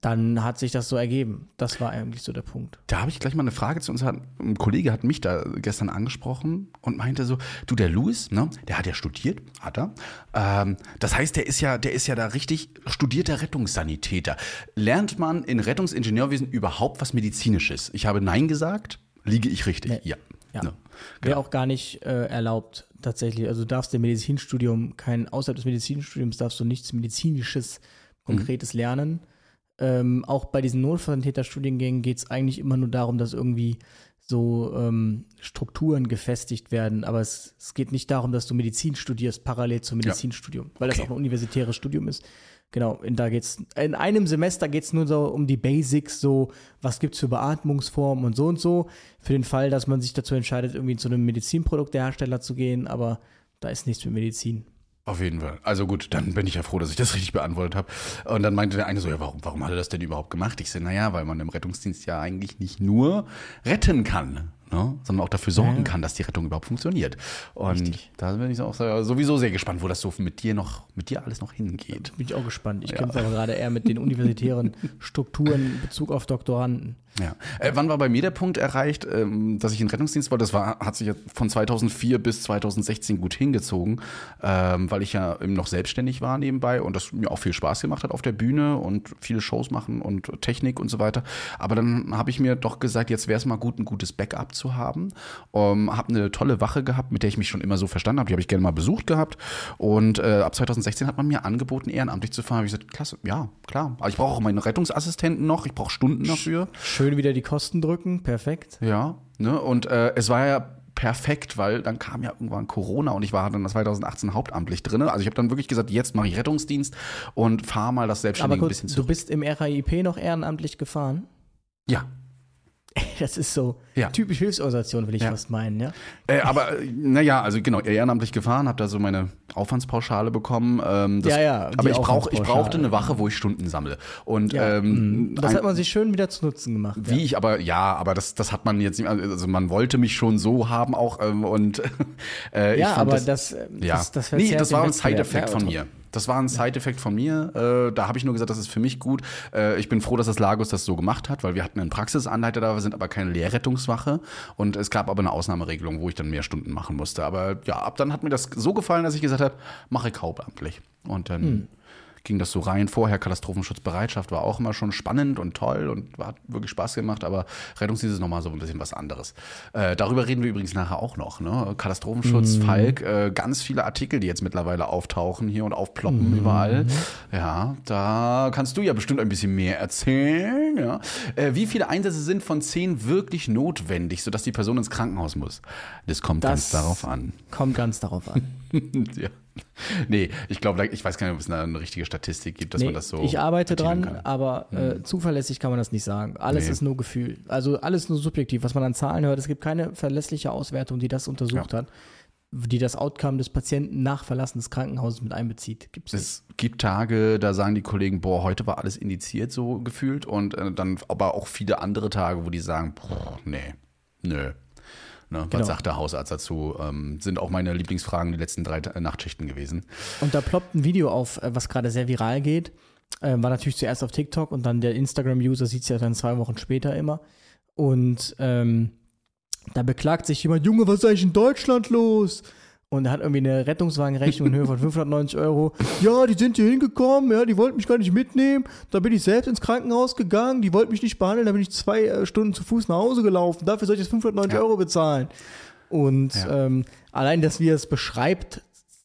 dann hat sich das so ergeben. Das war eigentlich so der Punkt. Da habe ich gleich mal eine Frage zu uns. Ein Kollege hat mich da gestern angesprochen und meinte so: Du, der Louis, ne, der hat ja studiert, hat er. Ähm, das heißt, der ist ja, der ist ja da richtig studierter Rettungssanitäter. Lernt man in Rettungsingenieurwesen überhaupt was Medizinisches? Ich habe Nein gesagt. Liege ich richtig? Nee. Ja. Ja. Ne. Wäre auch gar nicht äh, erlaubt, tatsächlich. Also du darfst im Medizinstudium, kein, außerhalb des Medizinstudiums darfst du nichts Medizinisches, Konkretes lernen. Ähm, auch bei diesen Notfalltäterstudiengängen geht es eigentlich immer nur darum, dass irgendwie so ähm, Strukturen gefestigt werden. Aber es, es geht nicht darum, dass du Medizin studierst, parallel zum Medizinstudium, weil das Okay. auch ein universitäres Studium ist. Genau, in, da geht's, in einem Semester geht es nur so um die Basics, so was gibt es für Beatmungsformen und so und so. Für den Fall, dass man sich dazu entscheidet, irgendwie zu einem Medizinproduktehersteller zu gehen, aber da ist nichts mit Medizin. Auf jeden Fall. Also gut, dann bin ich ja froh, dass ich das richtig beantwortet habe. Und dann meinte der eine so, ja, warum, warum hat er das denn überhaupt gemacht? Ich so, naja, weil man im Rettungsdienst ja eigentlich nicht nur retten kann. Ne? sondern auch dafür sorgen Ja. kann, dass die Rettung überhaupt funktioniert. Und Richtig. da bin ich auch sowieso sehr gespannt, wo das so mit dir noch, mit dir alles noch hingeht. Bin ich auch gespannt. Ich kämpfe aber gerade eher mit den universitären Strukturen in Bezug auf Doktoranden. Ja. Äh, wann war bei mir der Punkt erreicht, ähm, dass ich in den Rettungsdienst wollte? Das war, hat sich ja von 2004 bis 2016 gut hingezogen, ähm, weil ich ja eben noch selbstständig war nebenbei und das mir auch viel Spaß gemacht hat auf der Bühne und viele Shows machen und Technik und so weiter. Aber dann habe ich mir doch gesagt, jetzt wäre es mal gut, ein gutes Backup zu haben. Ähm, habe eine tolle Wache gehabt, mit der ich mich schon immer so verstanden habe. Die habe ich gerne mal besucht gehabt. Und äh, ab 2016 hat man mir angeboten, ehrenamtlich zu fahren. Habe ich gesagt, klasse, ja, klar. Aber ich brauche auch meinen Rettungsassistenten noch. Ich brauche Stunden dafür. Schön wieder die Kosten drücken, perfekt. Ja, ne? Und äh, es war ja perfekt, weil dann kam ja irgendwann Corona und ich war dann 2018 hauptamtlich drin. Also ich habe dann wirklich gesagt, jetzt mache ich Rettungsdienst und fahre mal das Aber Selbstständige ein bisschen du zurück. bist im RAIP noch ehrenamtlich gefahren? Ja. Das ist so Ja. typisch Hilfsorganisation, will ich Ja. fast meinen, ja? Äh, aber naja, also genau, ehrenamtlich gefahren, habe da so meine Aufwandspauschale bekommen. Ähm, das, Ja, ja, Aber ich, brauch, ich brauchte eine Wache, wo ich Stunden sammle. Und ja. ähm, Mhm. das ein- hat man sich schön wieder zu Nutzen gemacht. Wie ich aber, ja, aber das, das hat man jetzt nicht, also man wollte mich schon so haben auch ähm, und äh, Ja, aber das, das, äh, ja. das, das nee, das war ein. Side-Effekt von mir. Das war ein Side-Effekt von mir. Äh, da habe ich nur gesagt, das ist für mich gut. Äh, ich bin froh, dass das Lagos das so gemacht hat, weil wir hatten einen Praxisanleiter da, wir sind aber keine Lehrrettungswache. Und es gab aber eine Ausnahmeregelung, wo ich dann mehr Stunden machen musste. Aber ja, ab dann hat mir das so gefallen, dass ich gesagt habe, mache ich hauptamtlich. Und dann Hm. Ging das so rein. Vorher Katastrophenschutzbereitschaft war auch immer schon spannend und toll und hat wirklich Spaß gemacht, aber Rettungsdienst ist nochmal so ein bisschen was anderes. Äh, darüber reden wir übrigens nachher auch noch. Ne? Katastrophenschutz, Falk, äh, ganz viele Artikel, die jetzt mittlerweile auftauchen hier und aufploppen überall. Ja, da kannst du ja bestimmt ein bisschen mehr erzählen. Ja? Äh, wie viele Einsätze sind von zehn wirklich notwendig, sodass die Person ins Krankenhaus muss? Das kommt ganz Das- darauf an. Kommt ganz darauf an. ja. Nee, ich glaube, ich weiß gar nicht, ob es eine richtige Statistik gibt, dass Nee, man das so. ich arbeite dran, kann. aber äh, zuverlässig kann man das nicht sagen. Alles Nee. ist nur Gefühl. Also alles nur subjektiv, was man an Zahlen hört. Es gibt keine verlässliche Auswertung, die das untersucht hat, die das Outcome des Patienten nach Verlassen des Krankenhauses mit einbezieht. Gibt's nicht. Es gibt Tage, da sagen die Kollegen, boah, heute war alles indiziert so gefühlt und äh, dann aber auch viele andere Tage, wo die sagen, boah, nee, nö. Ne, Genau. Was sagt der Hausarzt dazu? Ähm, sind auch meine Lieblingsfragen die letzten drei Nachtschichten gewesen. Und da ploppt ein Video auf, äh, was gerade sehr viral geht. Ähm, war natürlich zuerst auf TikTok und dann der Instagram-User sieht es ja dann zwei Wochen später immer. Und ähm, da beklagt sich jemand, Junge, was ist eigentlich in Deutschland los? Und er hat irgendwie eine Rettungswagenrechnung in Höhe von 590 Euro. Ja, die sind hier hingekommen, ja, die wollten mich gar nicht mitnehmen. Da bin ich selbst ins Krankenhaus gegangen, die wollten mich nicht behandeln, da bin ich zwei äh, Stunden zu Fuß nach Hause gelaufen. Dafür soll ich jetzt 590 Ja. Euro bezahlen. Und Ja. ähm, allein, dass wir es beschreibt,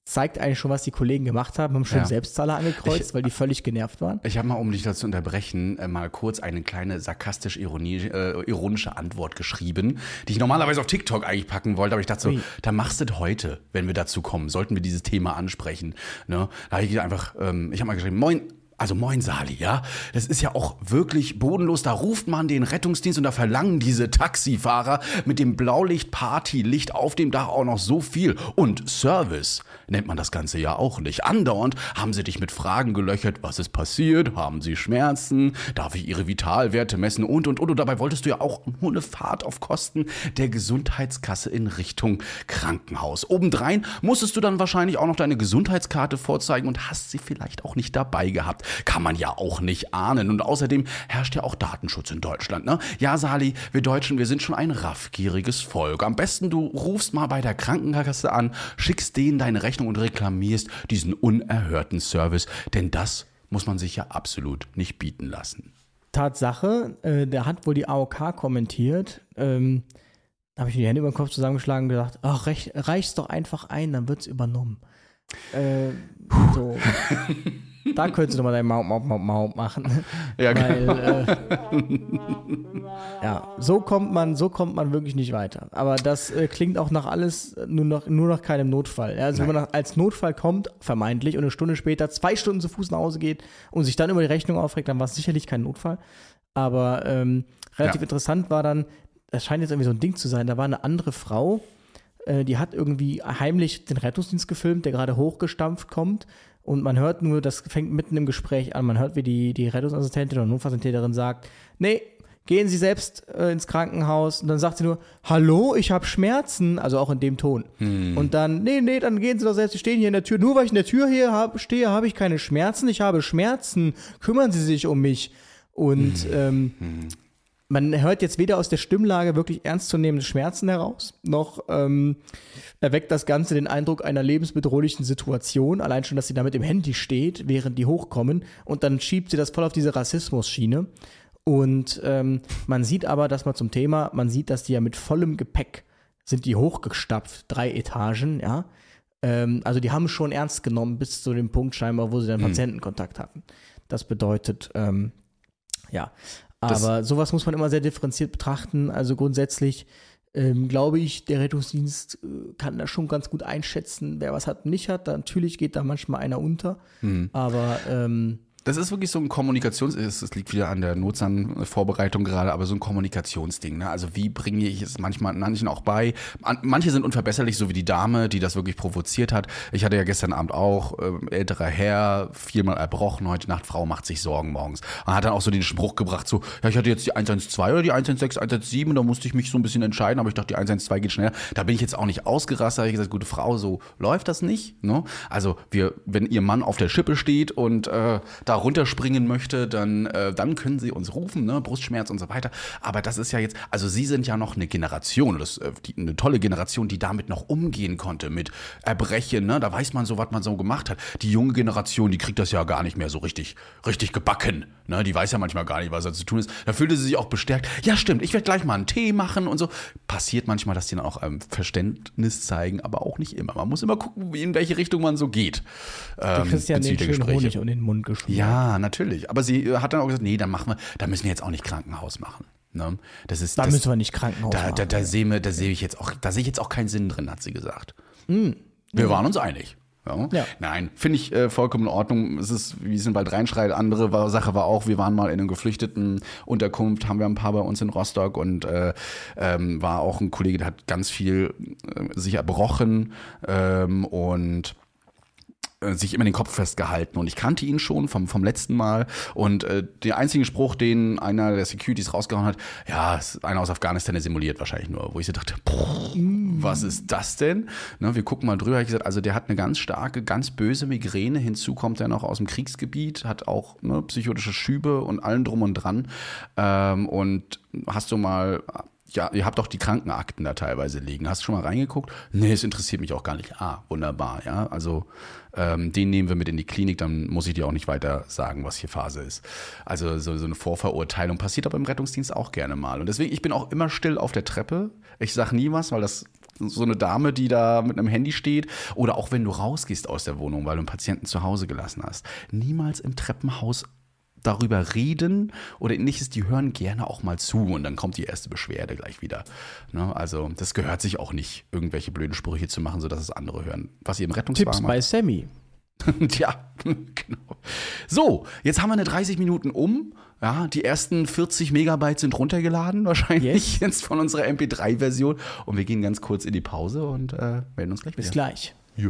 zeigt eigentlich schon, was die Kollegen gemacht haben. Haben schon Ja. Selbstzahler angekreuzt, Ich- weil die völlig genervt waren. Ich habe mal, um dich dazu zu unterbrechen, äh, mal kurz eine kleine sarkastisch Ironie, äh, ironische Antwort geschrieben, die ich normalerweise auf TikTok eigentlich packen wollte, aber ich dachte so, Ui. da machst du heute, wenn wir dazu kommen, sollten wir dieses Thema ansprechen. Ne? Da habe ich einfach, ähm, ich habe mal geschrieben, moin, also moin Sali, ja, das ist ja auch wirklich bodenlos. Da ruft man den Rettungsdienst und da verlangen diese Taxifahrer mit dem Blaulicht-Party-Licht auf dem Dach auch noch so viel. Und Service nennt man das Ganze ja auch nicht. Andauernd haben sie dich mit Fragen gelöchert, was ist passiert, haben sie Schmerzen, darf ich ihre Vitalwerte messen und und und. Und dabei wolltest du ja auch nur eine Fahrt auf Kosten der Gesundheitskasse in Richtung Krankenhaus. Obendrein musstest du dann wahrscheinlich auch noch deine Gesundheitskarte vorzeigen und hast sie vielleicht auch nicht dabei gehabt. Kann man ja auch nicht ahnen. Und außerdem herrscht ja auch Datenschutz in Deutschland. Ne? Ja, Sali, wir Deutschen, wir sind schon ein raffgieriges Volk. Am besten du rufst mal bei der Krankenkasse an, schickst denen deine Rechnung und reklamierst diesen unerhörten Service. Denn das muss man sich ja absolut nicht bieten lassen. Tatsache, äh, der hat wohl die AOK kommentiert. Ähm, da habe ich mir die Hände über den Kopf zusammengeschlagen und gesagt, ach, reich, reich's doch einfach ein, dann wird's übernommen. Äh, so. da könntest du doch mal dein Maut, Maut, Maut, Maut machen. Ja, Weil, äh, ja, so kommt man, so kommt man wirklich nicht weiter. Aber das äh, klingt auch nach alles, nur nach, nur nach keinem Notfall. Ja, also wenn man nach, als Notfall kommt, vermeintlich, und eine Stunde später zwei Stunden zu Fuß nach Hause geht und sich dann über die Rechnung aufregt, dann war es sicherlich kein Notfall. Aber ähm, relativ Ja. interessant war dann, das scheint jetzt irgendwie so ein Ding zu sein, da war eine andere Frau, äh, die hat irgendwie heimlich den Rettungsdienst gefilmt, der gerade hochgestampft kommt. Und man hört nur, das fängt mitten im Gespräch an, man hört, wie die, die Rettungsassistentin oder Notfallsanitäterin sagt, nee, gehen Sie selbst äh, ins Krankenhaus. Und dann sagt sie nur, hallo, ich habe Schmerzen, also auch in dem Ton. Und dann, nee, nee, dann gehen Sie doch selbst, Sie stehen hier in der Tür, nur weil ich in der Tür hier hab, stehe, habe ich keine Schmerzen, ich habe Schmerzen, kümmern Sie sich um mich. Und ähm, man hört jetzt weder aus der Stimmlage wirklich ernstzunehmende Schmerzen heraus, noch ähm, erweckt das Ganze den Eindruck einer lebensbedrohlichen Situation. Allein schon, dass sie da mit dem Handy steht, während die hochkommen. Und dann schiebt sie das voll auf diese Rassismus-Schiene. Und ähm, man sieht aber, dass man zum Thema, man sieht, dass die ja mit vollem Gepäck sind die hochgestapft, drei Etagen, ja. Ähm, also die haben schon ernst genommen bis zu dem Punkt scheinbar, wo sie dann Patientenkontakt hatten. Das bedeutet, ähm, ja, Das- aber sowas muss man immer sehr differenziert betrachten. Also grundsätzlich ähm, glaube ich, der Rettungsdienst äh, kann da schon ganz gut einschätzen, wer was hat und nicht hat. Da, natürlich geht da manchmal einer unter, Hm. aber ähm, Das ist wirklich so ein Kommunikations, es liegt wieder an der Notsan-Vorbereitung gerade, aber so ein Kommunikationsding. Ne? Also wie bringe ich es manchmal manchen auch bei? An, manche sind unverbesserlich, so wie die Dame, die das wirklich provoziert hat. Ich hatte ja gestern Abend auch äh, älterer Herr, viermal erbrochen, heute Nacht Frau macht sich Sorgen morgens. Und hat dann auch so den Spruch gebracht, so, ja, ich hatte jetzt die 112 oder die 116, 117, da musste ich mich so ein bisschen entscheiden, aber ich dachte, die 112 geht schneller. Da bin ich jetzt auch nicht ausgerastet, habe ich gesagt, gute Frau, so läuft das nicht. Ne? Also wir, wenn ihr Mann auf der Schippe steht und äh, da runterspringen möchte, dann, äh, dann können sie uns rufen, ne? Brustschmerz und so weiter. Aber das ist ja jetzt, also sie sind ja noch eine Generation, das, äh, die, eine tolle Generation, die damit noch umgehen konnte, mit Erbrechen, ne? Da weiß man so, was man so gemacht hat. Die junge Generation, die kriegt das ja gar nicht mehr so richtig, richtig gebacken. Ne? Die weiß ja manchmal gar nicht, was da zu tun ist. Da fühlte sie sich auch bestärkt. Ja, stimmt, ich werde gleich mal einen Tee machen und so. Passiert manchmal, dass die dann auch ähm, Verständnis zeigen, aber auch nicht immer. Man muss immer gucken, in welche Richtung man so geht. du Ähm, kriegst ja den der schönen. Honig um den Mund geschmiert. Ja, natürlich. Aber sie äh, hat dann auch gesagt, nee, dann machen wir, da müssen wir jetzt auch nicht Krankenhaus machen. Ne? Das ist, Da das, müssen wir nicht Krankenhaus da, da, machen. da sehe wir- da sehe ich jetzt auch, da sehe ich jetzt auch keinen Sinn drin, hat sie gesagt. Hm. Wir waren uns einig. Ja. Ja. Nein, finde ich äh, vollkommen in Ordnung. Es ist, wie es in Wald reinschreit. Andere war, Sache war auch, wir waren mal in einer geflüchteten Unterkunft, haben wir ein paar bei uns in Rostock und äh, ähm, war auch ein Kollege, der hat ganz viel äh, sich erbrochen ähm, und sich immer den Kopf festgehalten. Und ich kannte ihn schon vom, vom letzten Mal. Und äh, der einzige Spruch, den einer der Securities rausgehauen hat, ja, ist einer aus Afghanistan, der simuliert wahrscheinlich nur, wo ich so dachte, was ist das denn? Ne, wir gucken mal drüber, ich gesagt, also der hat eine ganz starke, ganz böse Migräne, hinzu kommt er noch aus dem Kriegsgebiet, hat auch ne, psychotische Schübe und allen drum und dran. Ähm, und hast du mal ja, ihr habt doch die Krankenakten da teilweise liegen. Hast du schon mal reingeguckt? Nee, es interessiert mich auch gar nicht. Ah, wunderbar, ja. Also ähm, den nehmen wir mit in die Klinik, dann muss ich dir auch nicht weiter sagen, was hier Phase ist. Also so, so eine Vorverurteilung passiert aber im Rettungsdienst auch gerne mal. Und deswegen, ich bin auch immer still auf der Treppe. Ich sag nie was, weil das so eine Dame, die da mit einem Handy steht, oder auch wenn du rausgehst aus der Wohnung, weil du einen Patienten zu Hause gelassen hast, niemals im Treppenhaus darüber reden oder ähnliches, die hören gerne auch mal zu und dann kommt die erste Beschwerde gleich wieder. Ne? Also das gehört sich auch nicht, irgendwelche blöden Sprüche zu machen, sodass es andere hören. Was ihr im Rettungswagen Tipps macht. bei Sammy. Tja, genau. So, jetzt haben wir eine 30 Minuten um. Ja, die ersten 40 Megabyte sind runtergeladen, wahrscheinlich Yes. jetzt von unserer MP3-Version. Und wir gehen ganz kurz in die Pause und äh, melden uns gleich Bis wieder. gleich. Ja.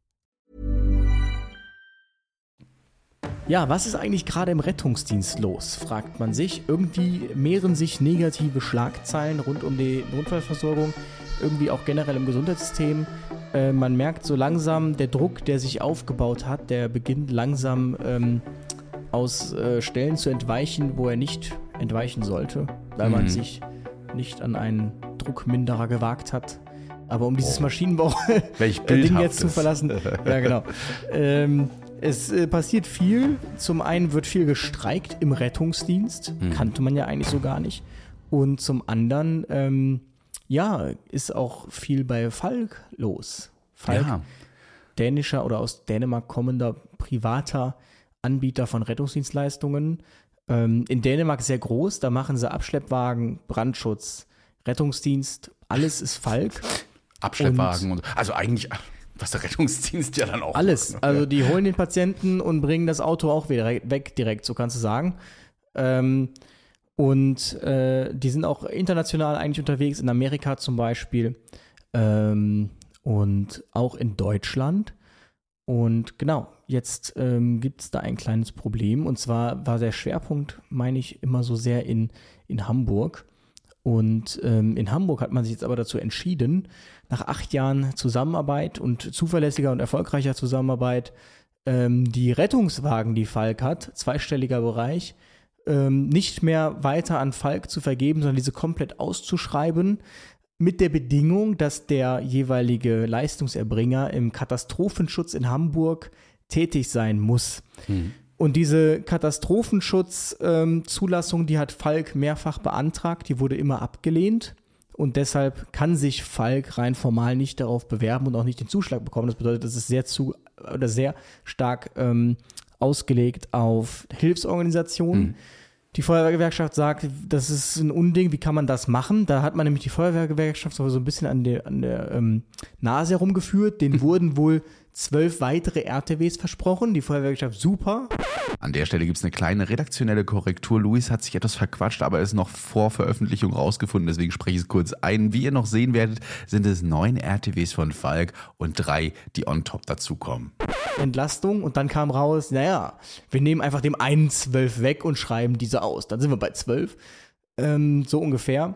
Ja, was ist eigentlich gerade im Rettungsdienst los, fragt man sich. Irgendwie mehren sich negative Schlagzeilen rund um die Notfallversorgung, irgendwie auch generell im Gesundheitssystem. Äh, man merkt so langsam, der Druck, der sich aufgebaut hat, der beginnt langsam ähm, aus äh, Stellen zu entweichen, wo er nicht entweichen sollte, weil man sich nicht an einen Druckminderer gewagt hat. Aber um dieses Maschinenbau Welch äh, Ding jetzt zu verlassen. ja, genau. Ähm, es äh, passiert viel. Zum einen wird viel gestreikt im Rettungsdienst. Hm. Kannte man ja eigentlich so gar nicht. Und zum anderen, ähm, ja, ist auch viel bei Falk los. Falk, Ja. dänischer oder aus Dänemark kommender privater Anbieter von Rettungsdienstleistungen, Ähm, in Dänemark sehr groß, da machen sie Abschleppwagen, Brandschutz, Rettungsdienst, alles ist Falk. Abschleppwagen und, und also eigentlich, was der Rettungsdienst ja dann auch Alles. macht, ne? Also die holen den Patienten und bringen das Auto auch wieder weg direkt, so kannst du sagen. Ähm, und äh, die sind auch international eigentlich unterwegs, in Amerika zum Beispiel ähm, und auch in Deutschland. Und genau, jetzt ähm, gibt es da ein kleines Problem. Und zwar war der Schwerpunkt, meine ich, immer so sehr in, in Hamburg. Und ähm, in Hamburg hat man sich jetzt aber dazu entschieden, nach acht Jahren Zusammenarbeit und zuverlässiger und erfolgreicher Zusammenarbeit, ähm, die Rettungswagen, die Falk hat, zweistelliger Bereich, ähm, nicht mehr weiter an Falk zu vergeben, sondern diese komplett auszuschreiben, mit der Bedingung, dass der jeweilige Leistungserbringer im Katastrophenschutz in Hamburg tätig sein muss. Und diese Katastrophenschutzzulassung, die hat Falk mehrfach beantragt, die wurde immer abgelehnt. Und deshalb kann sich Falk rein formal nicht darauf bewerben und auch nicht den Zuschlag bekommen. Das bedeutet, das ist sehr zu oder sehr stark ähm, ausgelegt auf Hilfsorganisationen. Die Feuerwehrgewerkschaft sagt, das ist ein Unding, wie kann man das machen? Da hat man nämlich die Feuerwehrgewerkschaft so ein bisschen an der, an der ähm, Nase herumgeführt. Den wurden wohl zwölf weitere RTWs versprochen. Die Feuerwehrgewerkschaft super. An der Stelle gibt es eine kleine redaktionelle Korrektur. Luis hat sich etwas verquatscht, aber ist noch vor Veröffentlichung rausgefunden, deswegen spreche ich es kurz ein. Wie ihr noch sehen werdet, sind es neun RTWs von Falk und drei, die on top dazukommen. Entlastung und dann kam raus, naja, wir nehmen einfach dem einen zwölf weg und schreiben diese aus. Dann sind wir bei zwölf. Ähm, so ungefähr.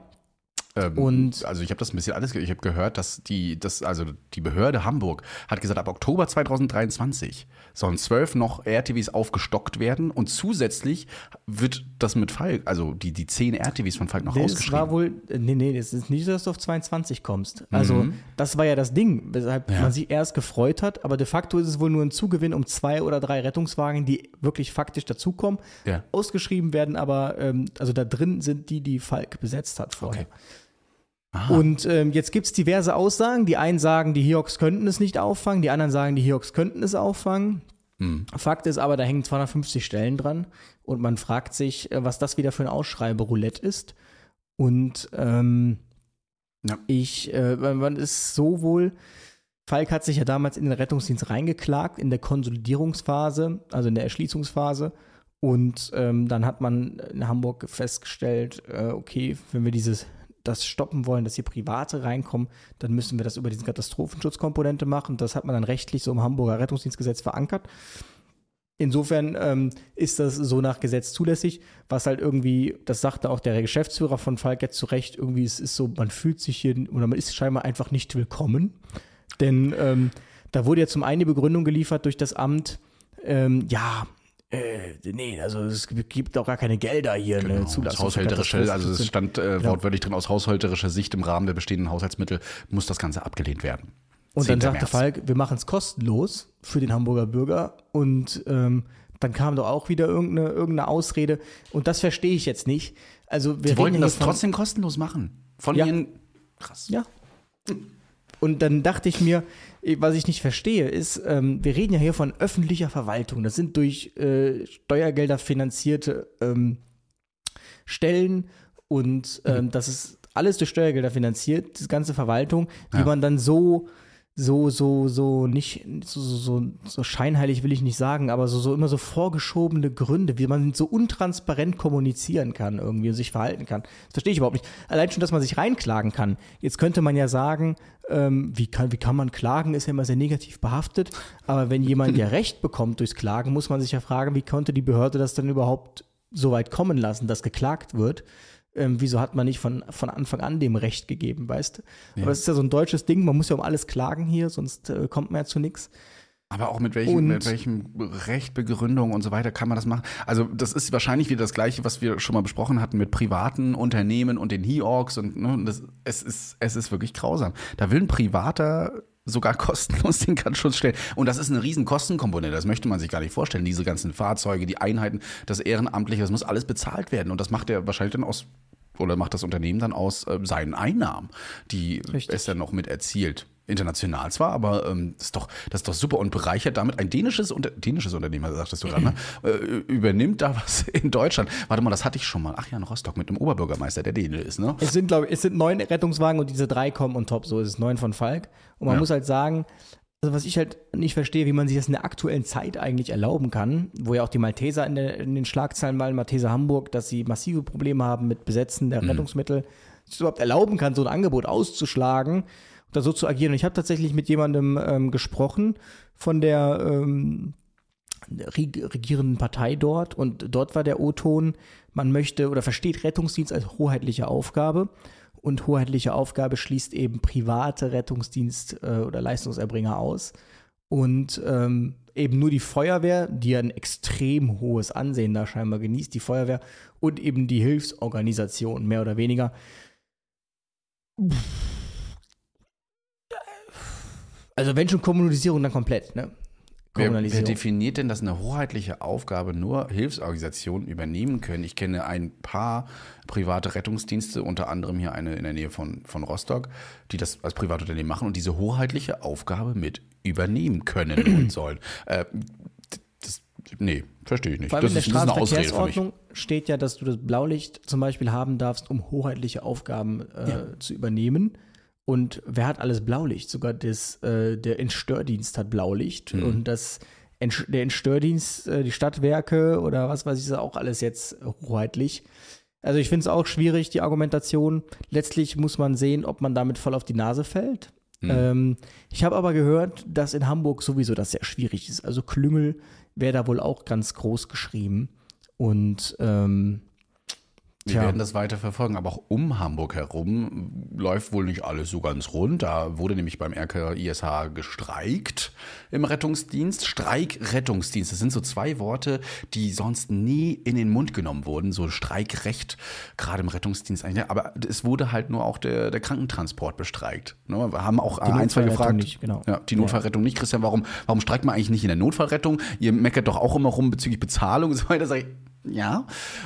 Ähm, Und- also ich habe das ein bisschen alles, ge- ich habe gehört, dass die, das, also die Behörde Hamburg hat gesagt, ab Oktober 2023 sollen zwölf noch RTWs aufgestockt werden und zusätzlich wird das mit Falk, also die, die zehn RTWs von Falk noch Das ausgeschrieben. war wohl, nee, nee, das ist nicht so, dass du auf 22 kommst. Also, das war ja das Ding, weshalb Ja. man sich erst gefreut hat, aber de facto ist es wohl nur ein Zugewinn um zwei oder drei Rettungswagen, die wirklich faktisch dazukommen. Ja. Ausgeschrieben werden aber, ähm, also da drin sind die, die Falk besetzt hat vorher. Okay. Aha. Und ähm, jetzt gibt es diverse Aussagen. Die einen sagen, die Hiox könnten es nicht auffangen, die anderen sagen, die Hiox könnten es auffangen. Hm. Fakt ist aber, da hängen 250 Stellen dran und man fragt sich, äh, was das wieder für ein Ausschreiberoulette ist. Und ähm, Ja. ich, äh, man man ist so wohl, Falk hat sich ja damals in den Rettungsdienst reingeklagt, in der Konsolidierungsphase, also in der Erschließungsphase. Und ähm, dann hat man in Hamburg festgestellt, äh, okay, wenn wir dieses das stoppen wollen, dass hier Private reinkommen, dann müssen wir das über diese Katastrophenschutzkomponente machen. Das hat man dann rechtlich so im Hamburger Rettungsdienstgesetz verankert. Insofern ähm, ist das so nach Gesetz zulässig, was halt irgendwie, das sagte auch der Geschäftsführer von Falk jetzt zu Recht, irgendwie es ist so, man fühlt sich hier oder man ist scheinbar einfach nicht willkommen. Denn ähm, da wurde ja zum einen die Begründung geliefert durch das Amt, ähm, ja, äh, nee, also es gibt auch gar keine Gelder hier, eine Genau, aus Zulassung. haushälterische, also es stand äh, Genau. wortwörtlich drin, aus haushälterischer Sicht im Rahmen der bestehenden Haushaltsmittel muss das Ganze abgelehnt werden. Und dann 10. sagte März. Falk, wir machen es kostenlos für den Hamburger Bürger. Und ähm, dann kam doch auch wieder irgendeine, irgendeine Ausrede. Und das verstehe ich jetzt nicht. Also wir wollten das trotzdem kostenlos machen. Von Ja. ihren. Krass. Ja. Und dann dachte ich mir, eh, was ich nicht verstehe, ist, ähm, wir reden ja hier von öffentlicher Verwaltung. Das sind durch äh, Steuergelder finanzierte ähm, Stellen und ähm, das ist alles durch Steuergelder finanziert, diese ganze Verwaltung, die Ja. man dann so so, so, so nicht, so, so, so, so scheinheilig will ich nicht sagen, aber so, so immer so vorgeschobene Gründe, wie man so untransparent kommunizieren kann irgendwie und sich verhalten kann. Das verstehe ich überhaupt nicht. Allein schon, dass man sich reinklagen kann. Jetzt könnte man ja sagen, ähm, wie, kann, wie kann man klagen, ist ja immer sehr negativ behaftet. Aber wenn jemand ja Recht bekommt durchs Klagen, muss man sich ja fragen, wie konnte die Behörde das dann überhaupt so weit kommen lassen, dass geklagt wird? Ähm, wieso hat man nicht von, von Anfang an dem Recht gegeben, weißt du? Aber es ist ja so ein deutsches Ding, man muss ja um alles klagen hier, sonst äh, kommt man ja zu nichts. Aber auch mit welchem, Und- mit welchem Recht, Begründung und so weiter kann man das machen. Also das ist wahrscheinlich wieder das Gleiche, was wir schon mal besprochen hatten mit privaten Unternehmen und den He-Orgs und ne, das, es, ist, es ist wirklich grausam. Da will ein Privater sogar kostenlos den Brandschutz stellen. Und das ist eine riesen Kostenkomponente. Das möchte man sich gar nicht vorstellen. Diese ganzen Fahrzeuge, die Einheiten, das Ehrenamtliche, das muss alles bezahlt werden. Und das macht er wahrscheinlich dann aus, oder macht das Unternehmen dann aus äh, seinen Einnahmen, die Richtig. es dann noch mit erzielt. International zwar, aber ähm, das, ist doch, das ist doch super und bereichert damit ein dänisches, Unter dänisches Unternehmen, sagtest du gerade, ne? äh, übernimmt da was in Deutschland. Warte mal, das hatte ich schon mal. Ach ja, in Rostock mit einem Oberbürgermeister, der Däne ist, ne? Es sind, glaube ich, es sind neun Rettungswagen und diese drei kommen on top, so ist es neun von Falk. Und man Ja. muss halt sagen, also was ich halt nicht verstehe, wie man sich das in der aktuellen Zeit eigentlich erlauben kann, wo ja auch die Malteser in, der, in den Schlagzeilen waren, Malteser Hamburg, dass sie massive Probleme haben mit Besetzen der Rettungsmittel, sich überhaupt erlauben kann, so ein Angebot auszuschlagen oder so zu agieren. Und ich habe tatsächlich mit jemandem ähm, gesprochen von der ähm, reg regierenden Partei dort und dort war der O-Ton, man möchte oder versteht Rettungsdienst als hoheitliche Aufgabe und hoheitliche Aufgabe schließt eben private Rettungsdienst äh, oder Leistungserbringer aus und ähm, eben nur die Feuerwehr, die ja ein extrem hohes Ansehen da scheinbar genießt, die Feuerwehr und eben die Hilfsorganisation, mehr oder weniger. Also wenn schon Kommunalisierung, dann komplett, ne? Wer, wer definiert denn, dass eine hoheitliche Aufgabe nur Hilfsorganisationen übernehmen können? Ich kenne ein paar private Rettungsdienste, unter anderem hier eine in der Nähe von, von Rostock, die das als Privatunternehmen machen und diese hoheitliche Aufgabe mit übernehmen können und sollen. Äh, das, nee, verstehe ich nicht. Vor allem Das in der. Straßenverkehrsordnung steht ja, dass du das Blaulicht zum Beispiel haben darfst, um hoheitliche Aufgaben äh, zu übernehmen. Und wer hat alles Blaulicht? Sogar das, äh, der Entstördienst hat Blaulicht. Mhm. Und das, Entsch- der Entstördienst, äh, die Stadtwerke oder was weiß ich, ist auch alles jetzt hoheitlich. Also ich finde es auch schwierig, die Argumentation. Letztlich muss man sehen, ob man damit voll auf die Nase fällt. Mhm. Ähm, ich habe aber gehört, dass in Hamburg sowieso das sehr schwierig ist. Also Klüngel wäre da wohl auch ganz groß geschrieben. Und ähm, Wir werden das weiter verfolgen, aber auch um Hamburg herum läuft wohl nicht alles so ganz rund. Da wurde nämlich beim RKISH gestreikt im Rettungsdienst. Streik, Rettungsdienst, das sind so zwei Worte, die sonst nie in den Mund genommen wurden. So Streikrecht, gerade im Rettungsdienst. eigentlich. Aber es wurde halt nur auch der, der Krankentransport bestreikt. Ne, Wir haben auch ein, zwei gefragt. nicht, genau. Ja, die Notfallrettung nicht. Christian, warum, warum streikt man eigentlich nicht in der Notfallrettung? Ihr meckert doch auch immer rum bezüglich Bezahlung und so weiter. Sag ich, ja.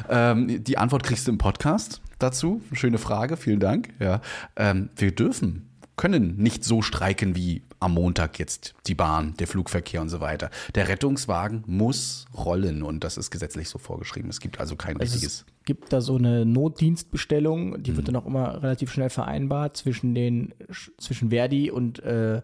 Ähm, die Antwort kriegst du im Podcast dazu. Schöne Frage, vielen Dank. Ja. Ähm, wir dürfen, können nicht so streiken wie am Montag jetzt die Bahn, der Flugverkehr und so weiter. Der Rettungswagen muss rollen und das ist gesetzlich so vorgeschrieben. Es gibt also kein Also richtiges. es gibt da so eine Notdienstbestellung, die Mhm. wird dann auch immer relativ schnell vereinbart zwischen den zwischen Verdi und äh,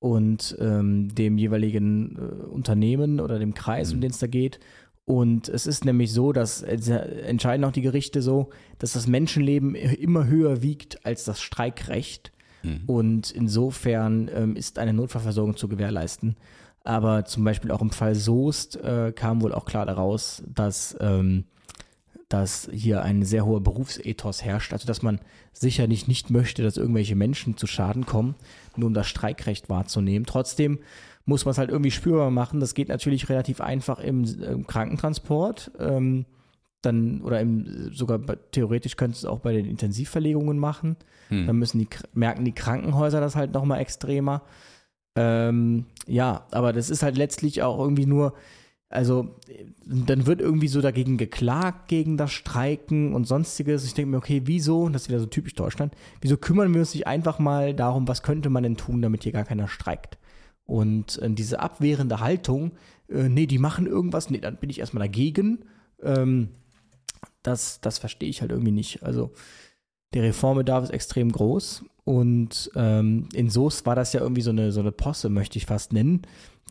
und ähm, dem jeweiligen äh, Unternehmen oder dem Kreis, Mhm. um den es da geht. Und es ist nämlich so, dass äh, entscheiden auch die Gerichte so, dass das Menschenleben immer höher wiegt als das Streikrecht. Mhm. Und insofern ähm, ist eine Notfallversorgung zu gewährleisten. Aber zum Beispiel auch im Fall Soest äh, kam wohl auch klar daraus, dass, ähm, dass hier ein sehr hoher Berufsethos herrscht. Also dass man sicherlich nicht möchte, dass irgendwelche Menschen zu Schaden kommen, nur um das Streikrecht wahrzunehmen. Trotzdem muss man es halt irgendwie spürbar machen. Das geht natürlich relativ einfach im, im Krankentransport. Ähm, dann oder im, sogar theoretisch könntest du es auch bei den Intensivverlegungen machen. Dann müssen die merken die Krankenhäuser das halt nochmal extremer. Ähm, ja, aber das ist halt letztlich auch irgendwie nur, also dann wird irgendwie so dagegen geklagt, gegen das Streiken und sonstiges. Ich denke mir, okay, wieso, das ist wieder so typisch Deutschland, wieso kümmern wir uns nicht einfach mal darum, was könnte man denn tun, damit hier gar keiner streikt? Und äh, diese abwehrende Haltung, äh, nee, die machen irgendwas, nee, dann bin ich erstmal dagegen. Ähm, das, das verstehe ich halt irgendwie nicht. Also der Reformbedarf ist extrem groß und ähm, in Soest war das ja irgendwie so eine, so eine Posse, möchte ich fast nennen.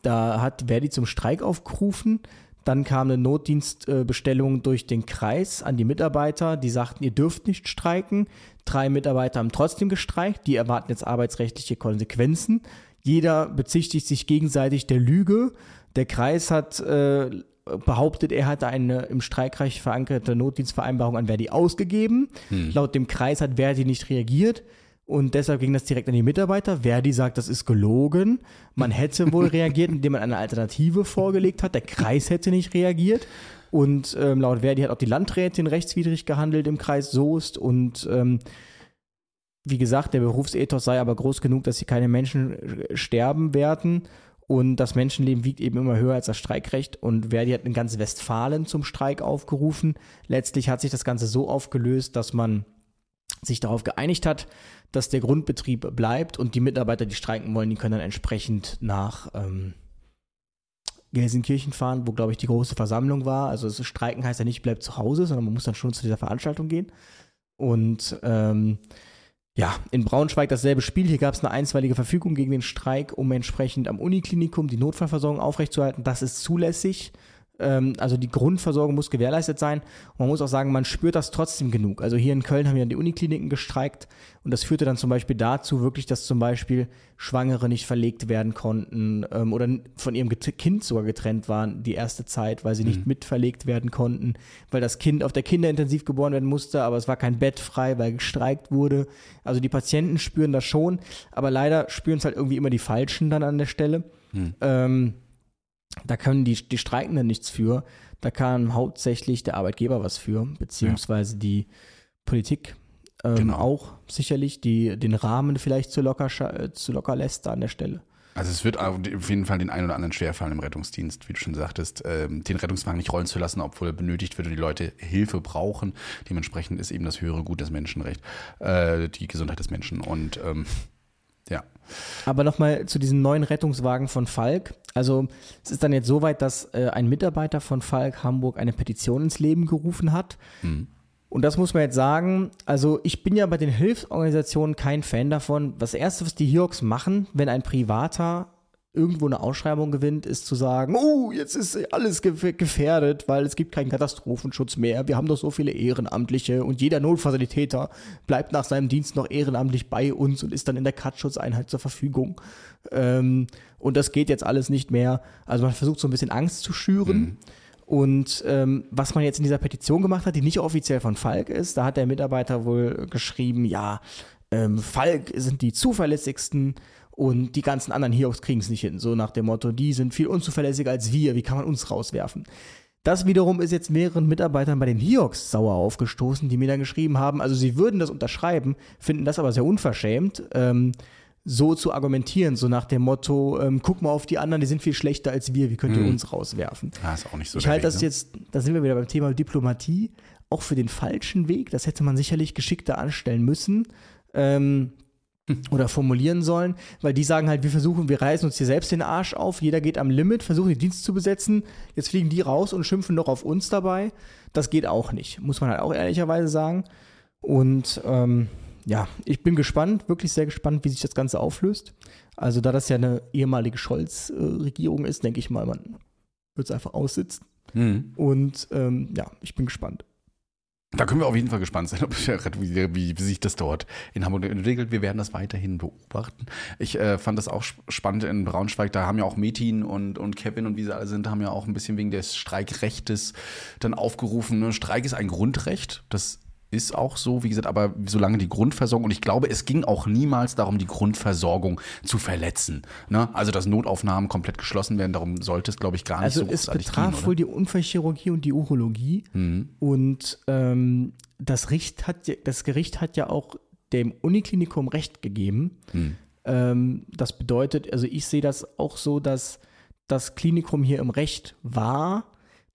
Da hat Verdi zum Streik aufgerufen. Dann kam eine Notdienstbestellung durch den Kreis an die Mitarbeiter, die sagten, ihr dürft nicht streiken. Drei Mitarbeiter haben trotzdem gestreikt, die erwarten jetzt arbeitsrechtliche Konsequenzen. Jeder bezichtigt sich gegenseitig der Lüge. Der Kreis hat äh, behauptet, er hatte eine im Streikrecht verankerte Notdienstvereinbarung an Verdi ausgegeben. Laut dem Kreis hat Verdi nicht reagiert. Und deshalb ging das direkt an die Mitarbeiter. Verdi sagt, das ist gelogen. Man hätte wohl reagiert, indem man eine Alternative vorgelegt hat. Der Kreis hätte nicht reagiert. Und ähm, laut Verdi hat auch die Landrätin rechtswidrig gehandelt im Kreis Soest. Und ähm, wie gesagt, der Berufsethos sei aber groß genug, dass hier keine Menschen sterben werden. Und das Menschenleben wiegt eben immer höher als das Streikrecht. Und Verdi hat in ganz Westfalen zum Streik aufgerufen. Letztlich hat sich das Ganze so aufgelöst, dass man sich darauf geeinigt hat, dass der Grundbetrieb bleibt und die Mitarbeiter, die streiken wollen, die können dann entsprechend nach ähm, Gelsenkirchen fahren, wo, glaube ich, die große Versammlung war. Also das Streiken heißt ja nicht, bleibt zu Hause, sondern man muss dann schon zu dieser Veranstaltung gehen. Und ähm, ja, in Braunschweig dasselbe Spiel. Hier gab es eine einstweilige Verfügung gegen den Streik, um entsprechend am Uniklinikum die Notfallversorgung aufrechtzuerhalten. Das ist zulässig. Ähm, also die Grundversorgung muss gewährleistet sein. Und man muss auch sagen, man spürt das trotzdem genug. Also hier in Köln haben ja die Unikliniken gestreikt und das führte dann zum Beispiel dazu wirklich, dass zum Beispiel Schwangere nicht verlegt werden konnten ähm, oder von ihrem Kind sogar getrennt waren die erste Zeit, weil sie nicht mhm. mitverlegt werden konnten, weil das Kind auf der Kinderintensiv geboren werden musste, aber es war kein Bett frei, weil gestreikt wurde. Also die Patienten spüren das schon, aber leider spüren es halt irgendwie immer die Falschen dann an der Stelle. Mhm. Ähm, da können die, die Streikenden nichts für. Da kann hauptsächlich der Arbeitgeber was für, beziehungsweise ja. die Politik ähm, genau. auch sicherlich, die den Rahmen vielleicht zu locker, zu locker lässt an der Stelle. Also es wird auf jeden Fall den einen oder anderen schwerfallen im Rettungsdienst, wie du schon sagtest, ähm, den Rettungswagen nicht rollen zu lassen, obwohl er benötigt wird und die Leute Hilfe brauchen. Dementsprechend ist eben das höhere Gut das Menschenrecht, äh, die Gesundheit des Menschen. Und ähm, ja. Aber nochmal zu diesem neuen Rettungswagen von Falk. Also es ist dann jetzt so weit, dass äh, ein Mitarbeiter von Falk Hamburg eine Petition ins Leben gerufen hat. Mhm. Und das muss man jetzt sagen. Also ich bin ja bei den Hilfsorganisationen kein Fan davon. Das Erste, was die Hiox machen, wenn ein Privater irgendwo eine Ausschreibung gewinnt, ist zu sagen, oh, jetzt ist alles gefährdet, weil es gibt keinen Katastrophenschutz mehr. Wir haben doch so viele Ehrenamtliche und jeder Notfallsanitäter bleibt nach seinem Dienst noch ehrenamtlich bei uns und ist dann in der Katzschutzeinheit zur Verfügung. Ähm, und das geht jetzt alles nicht mehr. Also man versucht so ein bisschen Angst zu schüren. Mhm. Und ähm, was man jetzt in dieser Petition gemacht hat, die nicht offiziell von Falk ist, da hat der Mitarbeiter wohl geschrieben, ja, ähm, Falk sind die zuverlässigsten und die ganzen anderen Hiox kriegen es nicht hin. So nach dem Motto, die sind viel unzuverlässiger als wir, wie kann man uns rauswerfen? Das wiederum ist jetzt mehreren Mitarbeitern bei den Hiox sauer aufgestoßen, die mir dann geschrieben haben, also sie würden das unterschreiben, finden das aber sehr unverschämt, ähm, so zu argumentieren, so nach dem Motto, ähm, guck mal auf die anderen, die sind viel schlechter als wir, wie könnt ihr mhm. uns rauswerfen? Ah, ist auch nicht so ich halte das ne? jetzt, da sind wir wieder beim Thema Diplomatie, auch für den falschen Weg, das hätte man sicherlich geschickter anstellen müssen. Ähm, oder formulieren sollen, weil die sagen halt, wir versuchen, wir reißen uns hier selbst den Arsch auf, jeder geht am Limit, versuchen den Dienst zu besetzen, jetzt fliegen die raus und schimpfen noch auf uns dabei. Das geht auch nicht, muss man halt auch ehrlicherweise sagen. Und ähm, ja, ich bin gespannt, wirklich sehr gespannt, wie sich das Ganze auflöst. Also da das ja eine ehemalige Scholz-Regierung ist, denke ich mal, man wird es einfach aussitzen. Mhm. Und ähm, ja, ich bin gespannt. Da können wir auf jeden Fall gespannt sein, wie, wie, wie, sich das dort in Hamburg entwickelt. Wir werden das weiterhin beobachten. Ich äh, fand das auch spannend in Braunschweig. Da haben ja auch Metin und, und Kevin und wie sie alle sind, haben ja auch ein bisschen wegen des Streikrechtes dann aufgerufen. Ne? Streik ist ein Grundrecht. Das ist auch so, wie gesagt, aber solange die Grundversorgung, und ich glaube, es ging auch niemals darum, die Grundversorgung zu verletzen. Ne? Also, dass Notaufnahmen komplett geschlossen werden, darum sollte es, glaube ich, gar nicht also so großartig gehen. Also, es betraf wohl die Unfallchirurgie und die Urologie. Mhm. Und ähm, das, Gericht hat, das Gericht hat ja auch dem Uniklinikum Recht gegeben. Mhm. Ähm, das bedeutet, also ich sehe das auch so, dass das Klinikum hier im Recht war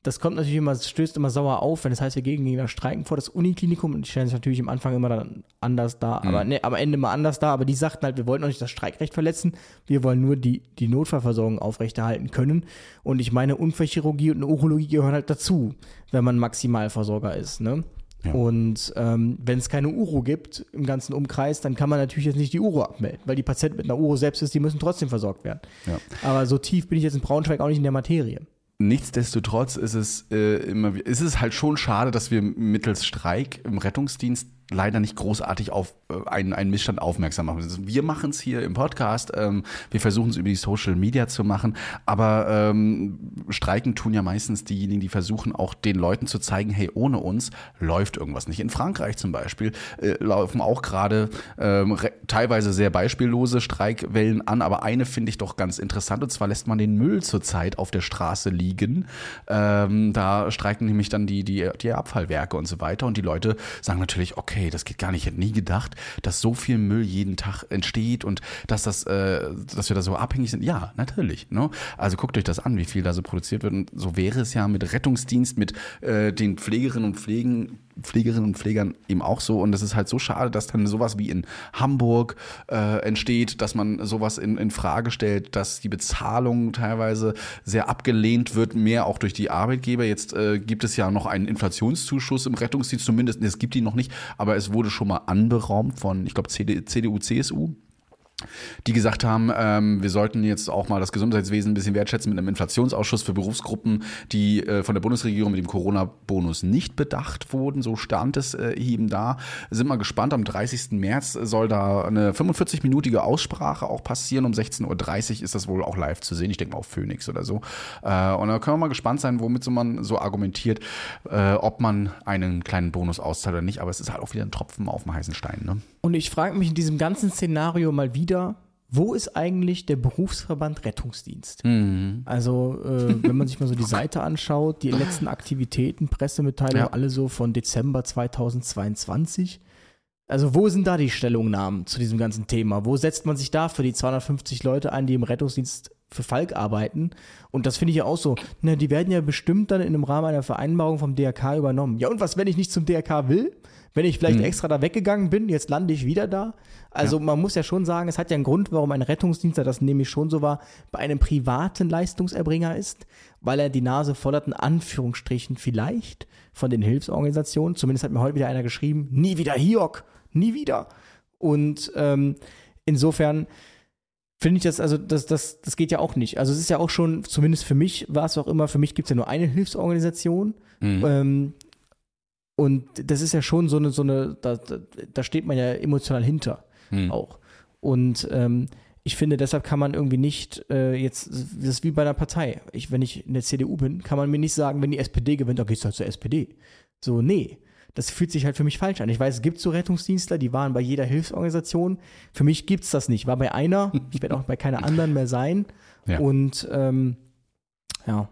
das kommt natürlich immer, stößt immer sauer auf, wenn das heißt, wir gehen gegen das Streiken vor. Das Uniklinikum, und die stellen sich natürlich am Anfang immer dann anders da, mhm. aber ne, am Ende immer anders da, aber die sagten halt, wir wollten auch nicht das Streikrecht verletzen, wir wollen nur die, die Notfallversorgung aufrechterhalten können. Und ich meine, Unfallchirurgie und Urologie gehören halt dazu, wenn man Maximalversorger ist, ne? Ja. Und ähm, wenn es keine Uro gibt im ganzen Umkreis, dann kann man natürlich jetzt nicht die Uro abmelden, weil die Patienten mit einer Uro selbst ist, die müssen trotzdem versorgt werden. Ja. Aber so tief bin ich jetzt in Braunschweig auch nicht in der Materie. Nichtsdestotrotz ist es äh, immer, ist es halt schon schade, dass wir mittels Streik im Rettungsdienst leider nicht großartig auf äh, einen, einen Missstand aufmerksam machen. Also wir machen es hier im Podcast, ähm, wir versuchen es über die Social Media zu machen, aber ähm, streiken tun ja meistens diejenigen, die versuchen auch den Leuten zu zeigen, hey, ohne uns läuft irgendwas nicht. In Frankreich zum Beispiel äh, laufen auch gerade ähm, teilweise sehr beispiellose Streikwellen an, aber eine finde ich doch ganz interessant und zwar lässt man den Müll zurzeit auf der Straße liegen. Ähm, da streiken nämlich dann die, die, die Abfallwerke und so weiter und die Leute sagen natürlich, okay, hey, das geht gar nicht, ich hätte nie gedacht, dass so viel Müll jeden Tag entsteht und dass das, äh, dass wir da so abhängig sind. Ja, natürlich. Ne? Also guckt euch das an, wie viel da so produziert wird. Und so wäre es ja mit Rettungsdienst, mit äh, den Pflegerinnen und Pflegen, Pflegerinnen und Pflegern eben auch so. Und das ist halt so schade, dass dann sowas wie in Hamburg äh, entsteht, dass man sowas in, in Frage stellt, dass die Bezahlung teilweise sehr abgelehnt wird, mehr auch durch die Arbeitgeber. Jetzt äh, gibt es ja noch einen Inflationszuschuss im Rettungsdienst, zumindest, es gibt ihn noch nicht, aber es wurde schon mal anberaumt von, ich glaube, CDU, CSU die gesagt haben, ähm, wir sollten jetzt auch mal das Gesundheitswesen ein bisschen wertschätzen mit einem Inflationsausschuss für Berufsgruppen, die äh, von der Bundesregierung mit dem Corona-Bonus nicht bedacht wurden. So stand es äh, eben da. Sind mal gespannt. Am 30. März soll da eine 45-minütige Aussprache auch passieren. Um 16.30 Uhr ist das wohl auch live zu sehen. Ich denke mal auf Phoenix oder so. Äh, und da können wir mal gespannt sein, womit so man so argumentiert, äh, ob man einen kleinen Bonus auszahlt oder nicht. Aber es ist halt auch wieder ein Tropfen auf dem heißen Stein. Ne? Und ich frage mich in diesem ganzen Szenario mal wieder, wo ist eigentlich der Berufsverband Rettungsdienst? Mhm. Also, äh, wenn man sich mal so die Seite anschaut, die letzten Aktivitäten, Pressemitteilungen, ja. alle so von Dezember 2022. Also, wo sind da die Stellungnahmen zu diesem ganzen Thema? Wo setzt man sich da für die 250 Leute ein, die im Rettungsdienst für Falk arbeiten? Und das finde ich ja auch so. Na, die werden ja bestimmt dann in einem Rahmen einer Vereinbarung vom DRK übernommen. Ja, und was, wenn ich nicht zum DRK will? Wenn ich vielleicht mhm. extra da weggegangen bin, jetzt lande ich wieder da. Also ja. man muss ja schon sagen, es hat ja einen Grund, warum ein Rettungsdienstler, das nämlich schon so war, bei einem privaten Leistungserbringer ist, weil er die Nase voll hat, in Anführungsstrichen vielleicht, von den Hilfsorganisationen. Zumindest hat mir heute wieder einer geschrieben, nie wieder Hiok, nie wieder. Und ähm, insofern finde ich das, also das, das, das geht ja auch nicht. Also es ist ja auch schon, zumindest für mich war es auch immer, für mich gibt es ja nur eine Hilfsorganisation. Mhm. Ähm, und das ist ja schon so eine, so eine, da, da steht man ja emotional hinter hm. auch. Und ähm, ich finde, deshalb kann man irgendwie nicht äh, jetzt, das ist wie bei einer Partei. Ich, wenn ich in der CDU bin, kann man mir nicht sagen, wenn die SPD gewinnt, dann gehst du halt zur SPD. So, nee. Das fühlt sich halt für mich falsch an. Ich weiß, es gibt so Rettungsdienstler, die waren bei jeder Hilfsorganisation. Für mich gibt es das nicht. War bei einer, ich werde auch bei keiner anderen mehr sein. Ja. Und ähm, ja,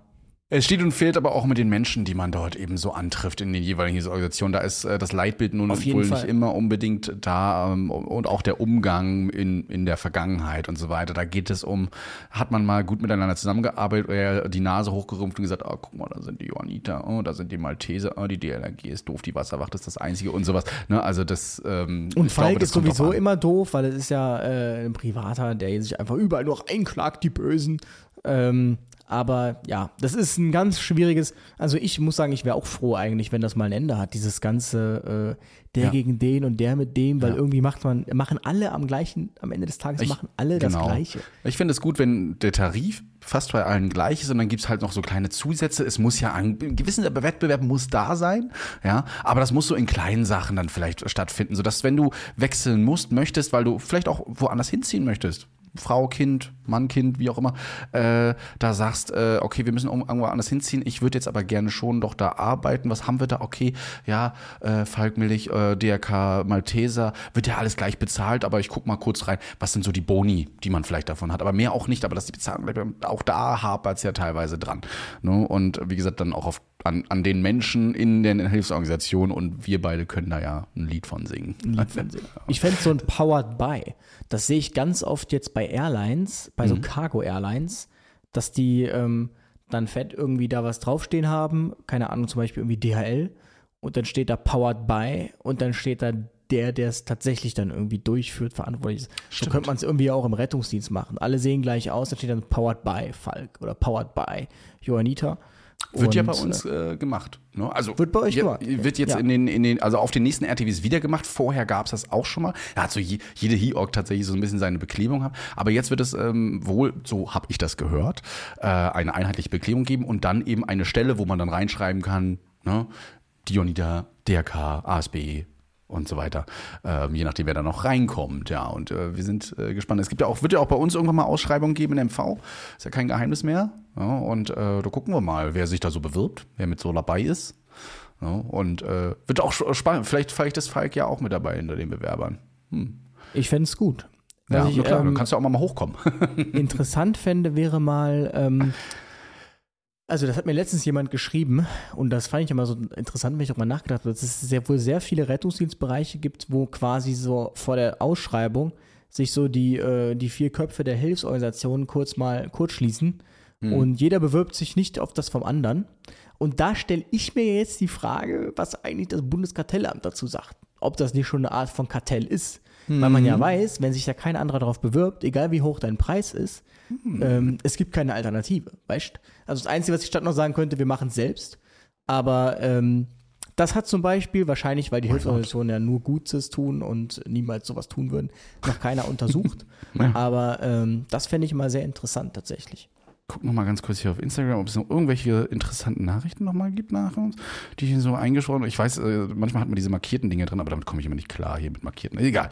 es steht und fehlt aber auch mit den Menschen, die man dort eben so antrifft in den jeweiligen Organisationen. Da ist äh, das Leitbild nun wohl Fall. nicht immer unbedingt da ähm, und auch der Umgang in, in der Vergangenheit und so weiter. Da geht es um, hat man mal gut miteinander zusammengearbeitet oder die Nase hochgerümpft und gesagt, oh, guck mal, da sind die Johanniter, oh, da sind die Malteser, oh, die DLRG ist doof, die Wasserwacht ist das Einzige und sowas. Ne, also das ähm, Und Falk glaube, ist sowieso immer doof, weil es ist ja äh, ein Privater, der sich einfach überall nur einklagt, die Bösen. Ähm, aber ja, das ist ein ganz schwieriges. Also ich muss sagen, ich wäre auch froh eigentlich, wenn das mal ein Ende hat. Dieses ganze äh, der ja. gegen den und der mit dem, weil ja. irgendwie macht man, machen alle am gleichen, am Ende des Tages ich, machen alle genau. das Gleiche. Ich finde es gut, wenn der Tarif fast bei allen gleich ist und dann gibt es halt noch so kleine Zusätze. Es muss ja ein, ein gewisser Wettbewerb muss da sein, ja, aber das muss so in kleinen Sachen dann vielleicht stattfinden, sodass wenn du wechseln musst, möchtest, weil du vielleicht auch woanders hinziehen möchtest, Frau, Kind, Mann, Kind, wie auch immer, äh, da sagst, äh, okay, wir müssen irgendwo anders hinziehen, ich würde jetzt aber gerne schon doch da arbeiten, was haben wir da? Okay, ja, äh, Falkmilch, äh, DRK, Malteser, wird ja alles gleich bezahlt, aber ich guck mal kurz rein, was sind so die Boni, die man vielleicht davon hat, aber mehr auch nicht, aber dass die Bezahlung, auch da hapert es ja teilweise dran. Ne? Und wie gesagt, dann auch auf an, an den Menschen in den Hilfsorganisationen und wir beide können da ja ein Lied von singen. Lied von singen. Ich fände so ein Powered by. Das sehe ich ganz oft jetzt bei Airlines, bei so mhm. Cargo Airlines, dass die ähm, dann fett irgendwie da was draufstehen haben, keine Ahnung, zum Beispiel irgendwie DHL und dann steht da Powered by und dann steht da der, der es tatsächlich dann irgendwie durchführt, verantwortlich ist. Stimmt. So könnte man es irgendwie auch im Rettungsdienst machen. Alle sehen gleich aus, da steht dann Powered by Falk oder Powered by Johannita. Wird und, ja bei uns äh, gemacht. Ne? Also wird bei euch ja, gemacht. Wird jetzt ja. in den, in den, also auf den nächsten RTWs wieder gemacht. Vorher gab es das auch schon mal. Ja, hat so je, jede HIOG tatsächlich so ein bisschen seine Beklebung haben. Aber jetzt wird es ähm, wohl, so habe ich das gehört, äh, eine einheitliche Beklebung geben und dann eben eine Stelle, wo man dann reinschreiben kann, ne? Dionida, DRK, ASB, und so weiter. Ähm, je nachdem, wer da noch reinkommt, ja. Und äh, wir sind äh, gespannt. Es gibt ja auch, wird ja auch bei uns irgendwann mal Ausschreibungen geben in MV. Ist ja kein Geheimnis mehr. Ja, und äh, da gucken wir mal, wer sich da so bewirbt, wer mit so dabei ist. Ja, und äh, wird auch spannend. Vielleicht, vielleicht ist Falk ja auch mit dabei hinter den Bewerbern. Hm. Ich fände es gut. Ja, ich, klar, ähm, dann kannst du auch mal hochkommen. interessant fände, wäre mal. Ähm, also das hat mir letztens jemand geschrieben und das fand ich immer so interessant, wenn ich auch mal nachgedacht habe, dass es sehr, wohl sehr viele Rettungsdienstbereiche gibt, wo quasi so vor der Ausschreibung sich so die, äh, die vier Köpfe der Hilfsorganisationen kurz mal kurz schließen mhm. und jeder bewirbt sich nicht auf das vom anderen Und da stelle ich mir jetzt die Frage, was eigentlich das Bundeskartellamt dazu sagt. Ob das nicht schon eine Art von Kartell ist. Weil man ja weiß, wenn sich da kein anderer darauf bewirbt, egal wie hoch dein Preis ist, ähm, es gibt keine Alternative. Weißt Also das Einzige, was die Stadt noch sagen könnte, wir machen es selbst. Aber ähm, das hat zum Beispiel, wahrscheinlich, weil die Hilfsorganisationen ja nur Gutes tun und niemals sowas tun würden, noch keiner untersucht. Ja. Aber ähm, das fände ich mal sehr interessant tatsächlich. Guck noch mal ganz kurz hier auf Instagram, ob es noch irgendwelche interessanten Nachrichten noch mal gibt nach uns, die ich hier so eingeschworen Ich weiß, äh, manchmal hat man diese markierten Dinge drin, aber damit komme ich immer nicht klar hier mit markierten. Egal.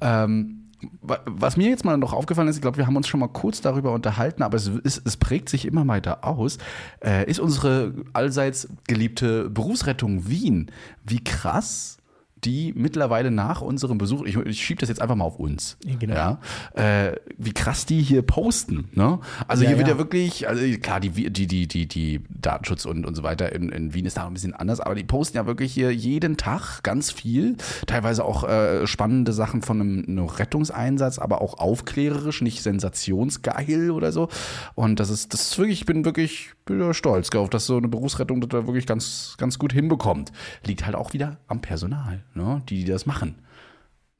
Ähm, wa- was mir jetzt mal noch aufgefallen ist, ich glaube, wir haben uns schon mal kurz darüber unterhalten, aber es, ist, es prägt sich immer weiter aus, äh, ist unsere allseits geliebte Berufsrettung Wien. Wie krass die mittlerweile nach unserem Besuch, ich, ich schiebe das jetzt einfach mal auf uns, Ja, genau. ja, äh, wie krass die hier posten. Ne? Also Ja, hier wird ja. ja wirklich, also klar, die, die, die, die, die Datenschutz und, und so weiter in, in Wien ist da ein bisschen anders, aber die posten ja wirklich hier jeden Tag ganz viel. Teilweise auch äh, spannende Sachen von einem, einem Rettungseinsatz, aber auch aufklärerisch, nicht sensationsgeil oder so. Und das ist, das ist wirklich, ich bin wirklich bin da stolz auf, dass so eine Berufsrettung das da wirklich ganz, ganz gut hinbekommt. Liegt halt auch wieder am Personal, ne? die, die das machen.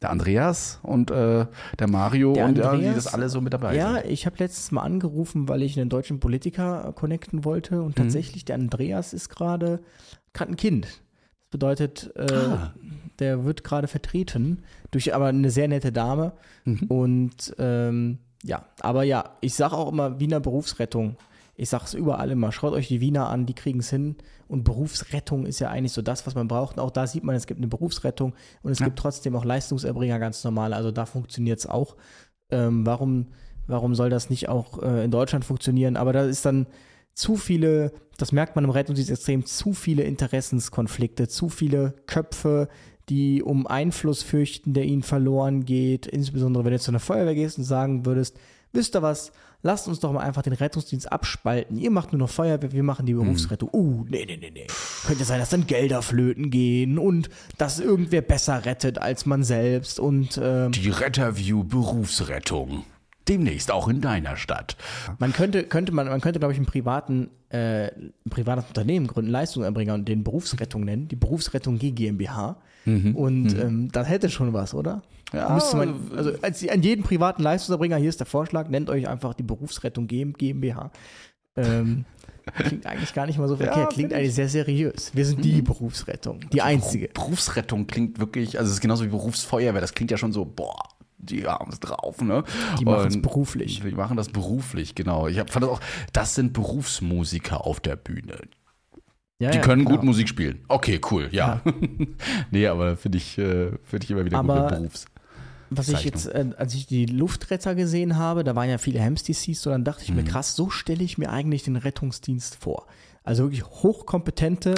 Der Andreas und äh, der Mario Der und ja, die Andreas- das alle so mit dabei Ja, sind. ich habe letztes Mal angerufen, weil ich einen deutschen Politiker äh, connecten wollte Mhm. und tatsächlich der Andreas ist gerade gerade ein Kind. Das bedeutet, äh, Ah. der wird gerade vertreten durch aber eine sehr nette Dame Mhm. und ähm, ja, aber ja, ich sage auch immer Wiener Berufsrettung. Ich sage es überall immer, schaut euch die Wiener an, die kriegen es hin. Und Berufsrettung ist ja eigentlich so das, was man braucht. Und auch da sieht man, es gibt eine Berufsrettung und es Ja. gibt trotzdem auch Leistungserbringer ganz normal. Also da funktioniert es auch. Ähm, warum, warum soll das nicht auch äh, in Deutschland funktionieren? Aber da ist dann zu viele, das merkt man im Rettungsdienst extrem, zu viele Interessenskonflikte, zu viele Köpfe, die um Einfluss fürchten, der ihnen verloren geht. Insbesondere wenn du zu einer Feuerwehr gehst und sagen würdest, wisst ihr was, lasst uns doch mal einfach den Rettungsdienst abspalten. Ihr macht nur noch Feuerwehr, wir machen die Berufsrettung. Uh, nee, nee, nee, nee. Könnte sein, dass dann Gelder flöten gehen und dass irgendwer besser rettet als man selbst und ähm, Die Retterview Berufsrettung. Demnächst auch in deiner Stadt. Man könnte, könnte man, man könnte, glaube ich, einen privaten, äh, ein privates Unternehmen gründen, Leistungserbringer und den Berufsrettung nennen, die Berufsrettung G GmbH. Und ähm, das hätte schon was, oder? Ja. Müsste man, also als, an jeden privaten Leistungserbringer, hier ist der Vorschlag, nennt euch einfach die Berufsrettung GmbH. Ähm, klingt eigentlich gar nicht mal so verkehrt, klingt find eigentlich sehr seriös. Wir sind die Berufsrettung, die einzige. Berufsrettung klingt wirklich, also es ist genauso wie Berufsfeuerwehr, das klingt ja schon so, boah, die haben es drauf, ne? Die machen's Und beruflich. Die machen das beruflich, genau. Ich hab, fand das auch, das sind Berufsmusiker auf der Bühne. Ja, Die ja, können genau. gut Musik spielen. Okay, cool, ja. nee, aber finde ich, äh, finde ich immer wieder Aber- gute Berufs. Was ich jetzt, äh, als ich die Luftretter gesehen habe, da waren ja viele Hems-DCs, so dann dachte ich mir, Mhm. krass, so stelle ich mir eigentlich den Rettungsdienst vor. Also wirklich hochkompetente,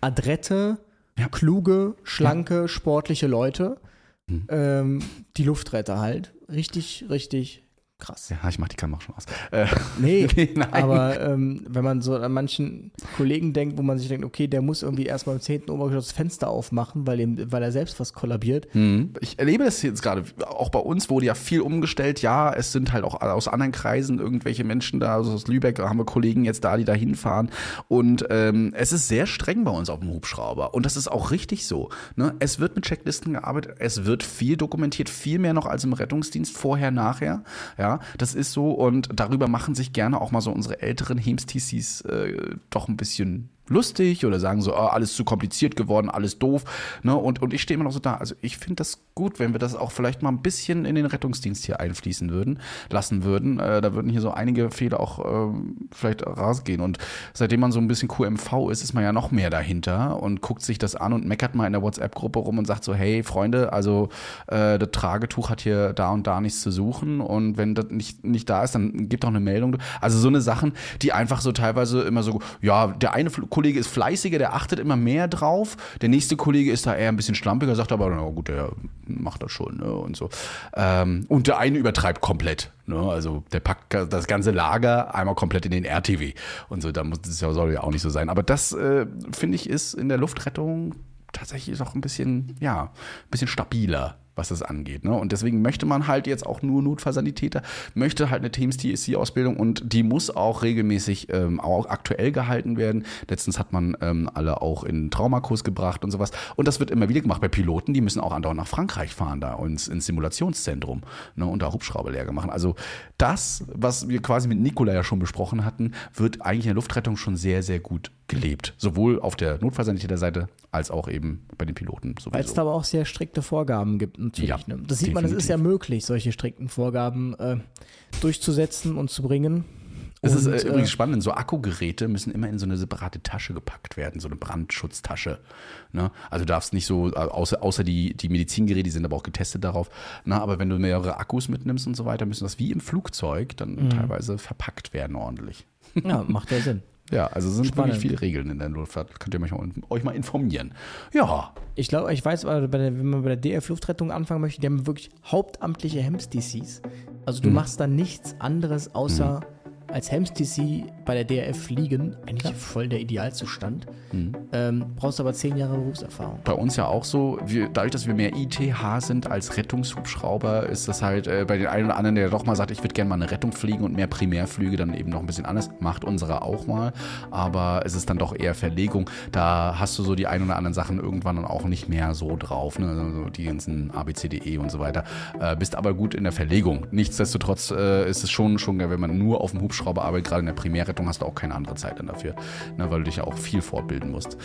adrette, Ja. kluge, schlanke, sportliche Leute. Mhm. Ähm, die Luftretter halt. Richtig, richtig krass. Ja, ich mach die Kamera schon aus. Äh, Nee, Nein. aber ähm, wenn man so an manchen Kollegen denkt, wo man sich denkt, okay, der muss irgendwie erstmal im 10. Obergeschoss das Fenster aufmachen, weil, ihm, weil er selbst was kollabiert. Mhm. Ich erlebe das jetzt gerade. Auch bei uns wurde ja viel umgestellt. Ja, es sind halt auch aus anderen Kreisen irgendwelche Menschen da. Also aus Lübeck haben wir Kollegen jetzt da, die da hinfahren. Und ähm, es ist sehr streng bei uns auf dem Hubschrauber. Und das ist auch richtig so. Ne? Es wird mit Checklisten gearbeitet. Es wird viel dokumentiert. Viel mehr noch als im Rettungsdienst. Vorher, nachher. Ja, das ist so. Und darüber machen sich gerne auch mal so unsere älteren Hems-TCs äh, doch ein bisschen lustig oder sagen so, ah, alles zu kompliziert geworden, alles doof. Ne? Und, und ich stehe immer noch so da. Also ich finde das gut, wenn wir das auch vielleicht mal ein bisschen in den Rettungsdienst hier einfließen würden, lassen würden. Äh, da würden hier so einige Fehler auch ähm, vielleicht rausgehen. Und seitdem man so ein bisschen QMV ist, ist man ja noch mehr dahinter und guckt sich das an und meckert mal in der WhatsApp-Gruppe rum und sagt so, hey Freunde, also äh, das Tragetuch hat hier da und da nichts zu suchen und wenn das nicht, nicht da ist, dann gibt doch eine Meldung. Also so eine Sachen, die einfach so teilweise immer so, ja, der eine Kollege ist fleißiger, der achtet immer mehr drauf, der nächste Kollege ist da eher ein bisschen schlampiger, sagt aber, na gut, der macht das schon, ne, und so. Ähm, und der eine übertreibt komplett, ne, also der packt das ganze Lager einmal komplett in den RTW und so, da muss das ja, soll ja auch nicht so sein. Aber das, äh, finde ich, ist in der Luftrettung tatsächlich auch ein bisschen, ja, ein bisschen stabiler. Was das angeht. Ne? Und deswegen möchte man halt jetzt auch nur Notfallsanitäter, möchte halt eine Teams TSC-Ausbildung und die muss auch regelmäßig ähm, auch aktuell gehalten werden. Letztens hat man ähm, alle auch in Traumakurs gebracht und sowas. Und das wird immer wieder gemacht bei Piloten, die müssen auch andauernd nach Frankreich fahren, da ins, ins Simulationszentrum ne? und da Hubschrauberlehrge machen. Also das, was wir quasi mit Nikola ja schon besprochen hatten, wird eigentlich in der Luftrettung schon sehr, sehr gut gelebt. Sowohl auf der Notfallsanitäterseite als auch eben bei den Piloten. Weil es da aber auch sehr strikte Vorgaben gibt natürlich. Ja, ne? Das sieht man, es ist ja möglich, solche strikten Vorgaben äh, durchzusetzen und zu bringen. Es ist äh, übrigens spannend, so Akkugeräte müssen immer in so eine separate Tasche gepackt werden, so eine Brandschutztasche. Ne? Also du darfst nicht so, äh, außer, außer die, die Medizingeräte, die sind aber auch getestet darauf. Ne? Aber wenn du mehrere Akkus mitnimmst und so weiter, müssen das wie im Flugzeug dann mhm. teilweise verpackt werden ordentlich. Ja, macht ja Sinn. Ja, also sind Spannend. wirklich viele Regeln in der Luftfahrt. Könnt ihr euch mal, euch mal informieren. Ja. Ich glaube, ich weiß, wenn man bei der DF-Luftrettung anfangen möchte, die haben wirklich hauptamtliche HEMS-DCs. Also du hm. machst dann nichts anderes außer hm als HEMS-TC bei der DRF fliegen, eigentlich ja. voll der Idealzustand. Mhm. Ähm, brauchst aber zehn Jahre Berufserfahrung. Bei uns ja auch so, wir, dadurch, dass wir mehr ITH sind als Rettungshubschrauber, ist das halt äh, bei den einen oder anderen, der doch mal sagt, ich würde gerne mal eine Rettung fliegen und mehr Primärflüge, dann eben noch ein bisschen anders. Macht unsere auch mal, aber es ist dann doch eher Verlegung. Da hast du so die ein oder anderen Sachen irgendwann dann auch nicht mehr so drauf, ne? also die ganzen ABCDE und so weiter. Äh, bist aber gut in der Verlegung. Nichtsdestotrotz äh, ist es schon, schon, wenn man nur auf dem Hubschrauber Hubschrauberarbeit, gerade in der Primärrettung, hast du auch keine andere Zeit dann dafür, ne, weil du dich ja auch viel fortbilden musst.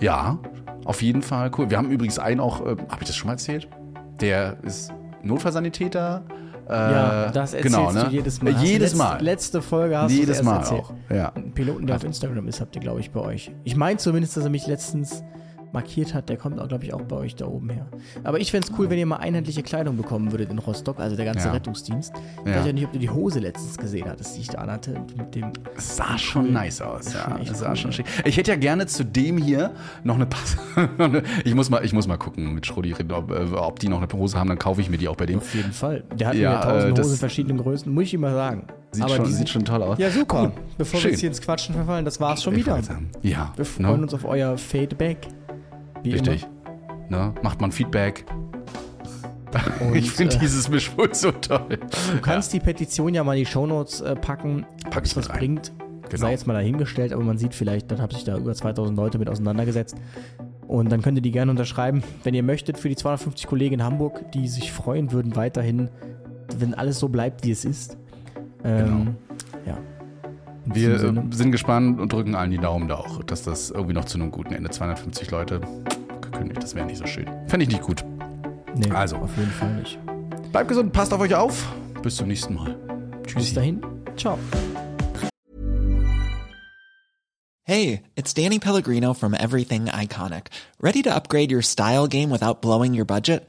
Ja, auf jeden Fall cool. Wir haben übrigens einen auch, äh, habe ich das schon mal erzählt? Der ist Notfallsanitäter. Äh, ja, das erzählst genau, ne? du jedes Mal. Jedes Mal. Letzte Folge hast jedes du Mal erzählt. auch. Ja. Ein Piloten, der auf Instagram ist, habt ihr, glaube ich, bei euch. Ich meine zumindest, dass er mich letztens markiert hat, der kommt auch, glaube ich, auch bei euch da oben her. Aber ich fände es cool, wenn ihr mal einheitliche Kleidung bekommen würdet in Rostock, also der ganze ja. Rettungsdienst. Ich ja. weiß ja nicht, ob du die Hose letztens gesehen hattest, die ich da anhatte. Mit dem sah schon nice aus, ja. Das sah cool, schon schick. Ich hätte ja gerne zu dem hier noch eine Pass. ich, muss mal, ich muss mal gucken mit Schrodi, ob, äh, ob die noch eine Hose haben, dann kaufe ich mir die auch bei dem. Auf jeden Fall. Der hat ja, mir tausend äh, Hosen in verschiedenen Größen, muss ich ihm mal sagen. Sieht, Aber schon, sieht schon toll aus. Ja, super. Cool. Bevor Schön. wir jetzt hier ins Quatschen verfallen, das war's schon wieder. Ja. Wir freuen no. uns auf euer Feedback. Wie Richtig. Ne? Macht man Feedback. Und, ich finde äh, dieses Mischpult so toll. Du kannst ja. die Petition ja mal in die Shownotes äh, packen. Pack es was rein. bringt. Genau. Sei jetzt mal dahingestellt, aber man sieht vielleicht, dann haben sich da über 2000 Leute mit auseinandergesetzt. Und dann könnt ihr die gerne unterschreiben, wenn ihr möchtet, für die 250 Kollegen in Hamburg, die sich freuen würden, weiterhin, wenn alles so bleibt, wie es ist. Ähm, genau. Ja. Wir sind gespannt und drücken allen die Daumen da auch, dass das irgendwie noch zu einem guten Ende 250 Leute angekündigt. Das wäre nicht so schön. Fände ich nicht gut. Nee, also. auf jeden Fall nicht. Bleibt gesund, passt auf euch auf. Bis zum nächsten Mal. Tschüss. Bis dahin. Ciao. Hey, it's Danny Pellegrino from Everything Iconic. Ready to upgrade your style game without blowing your budget?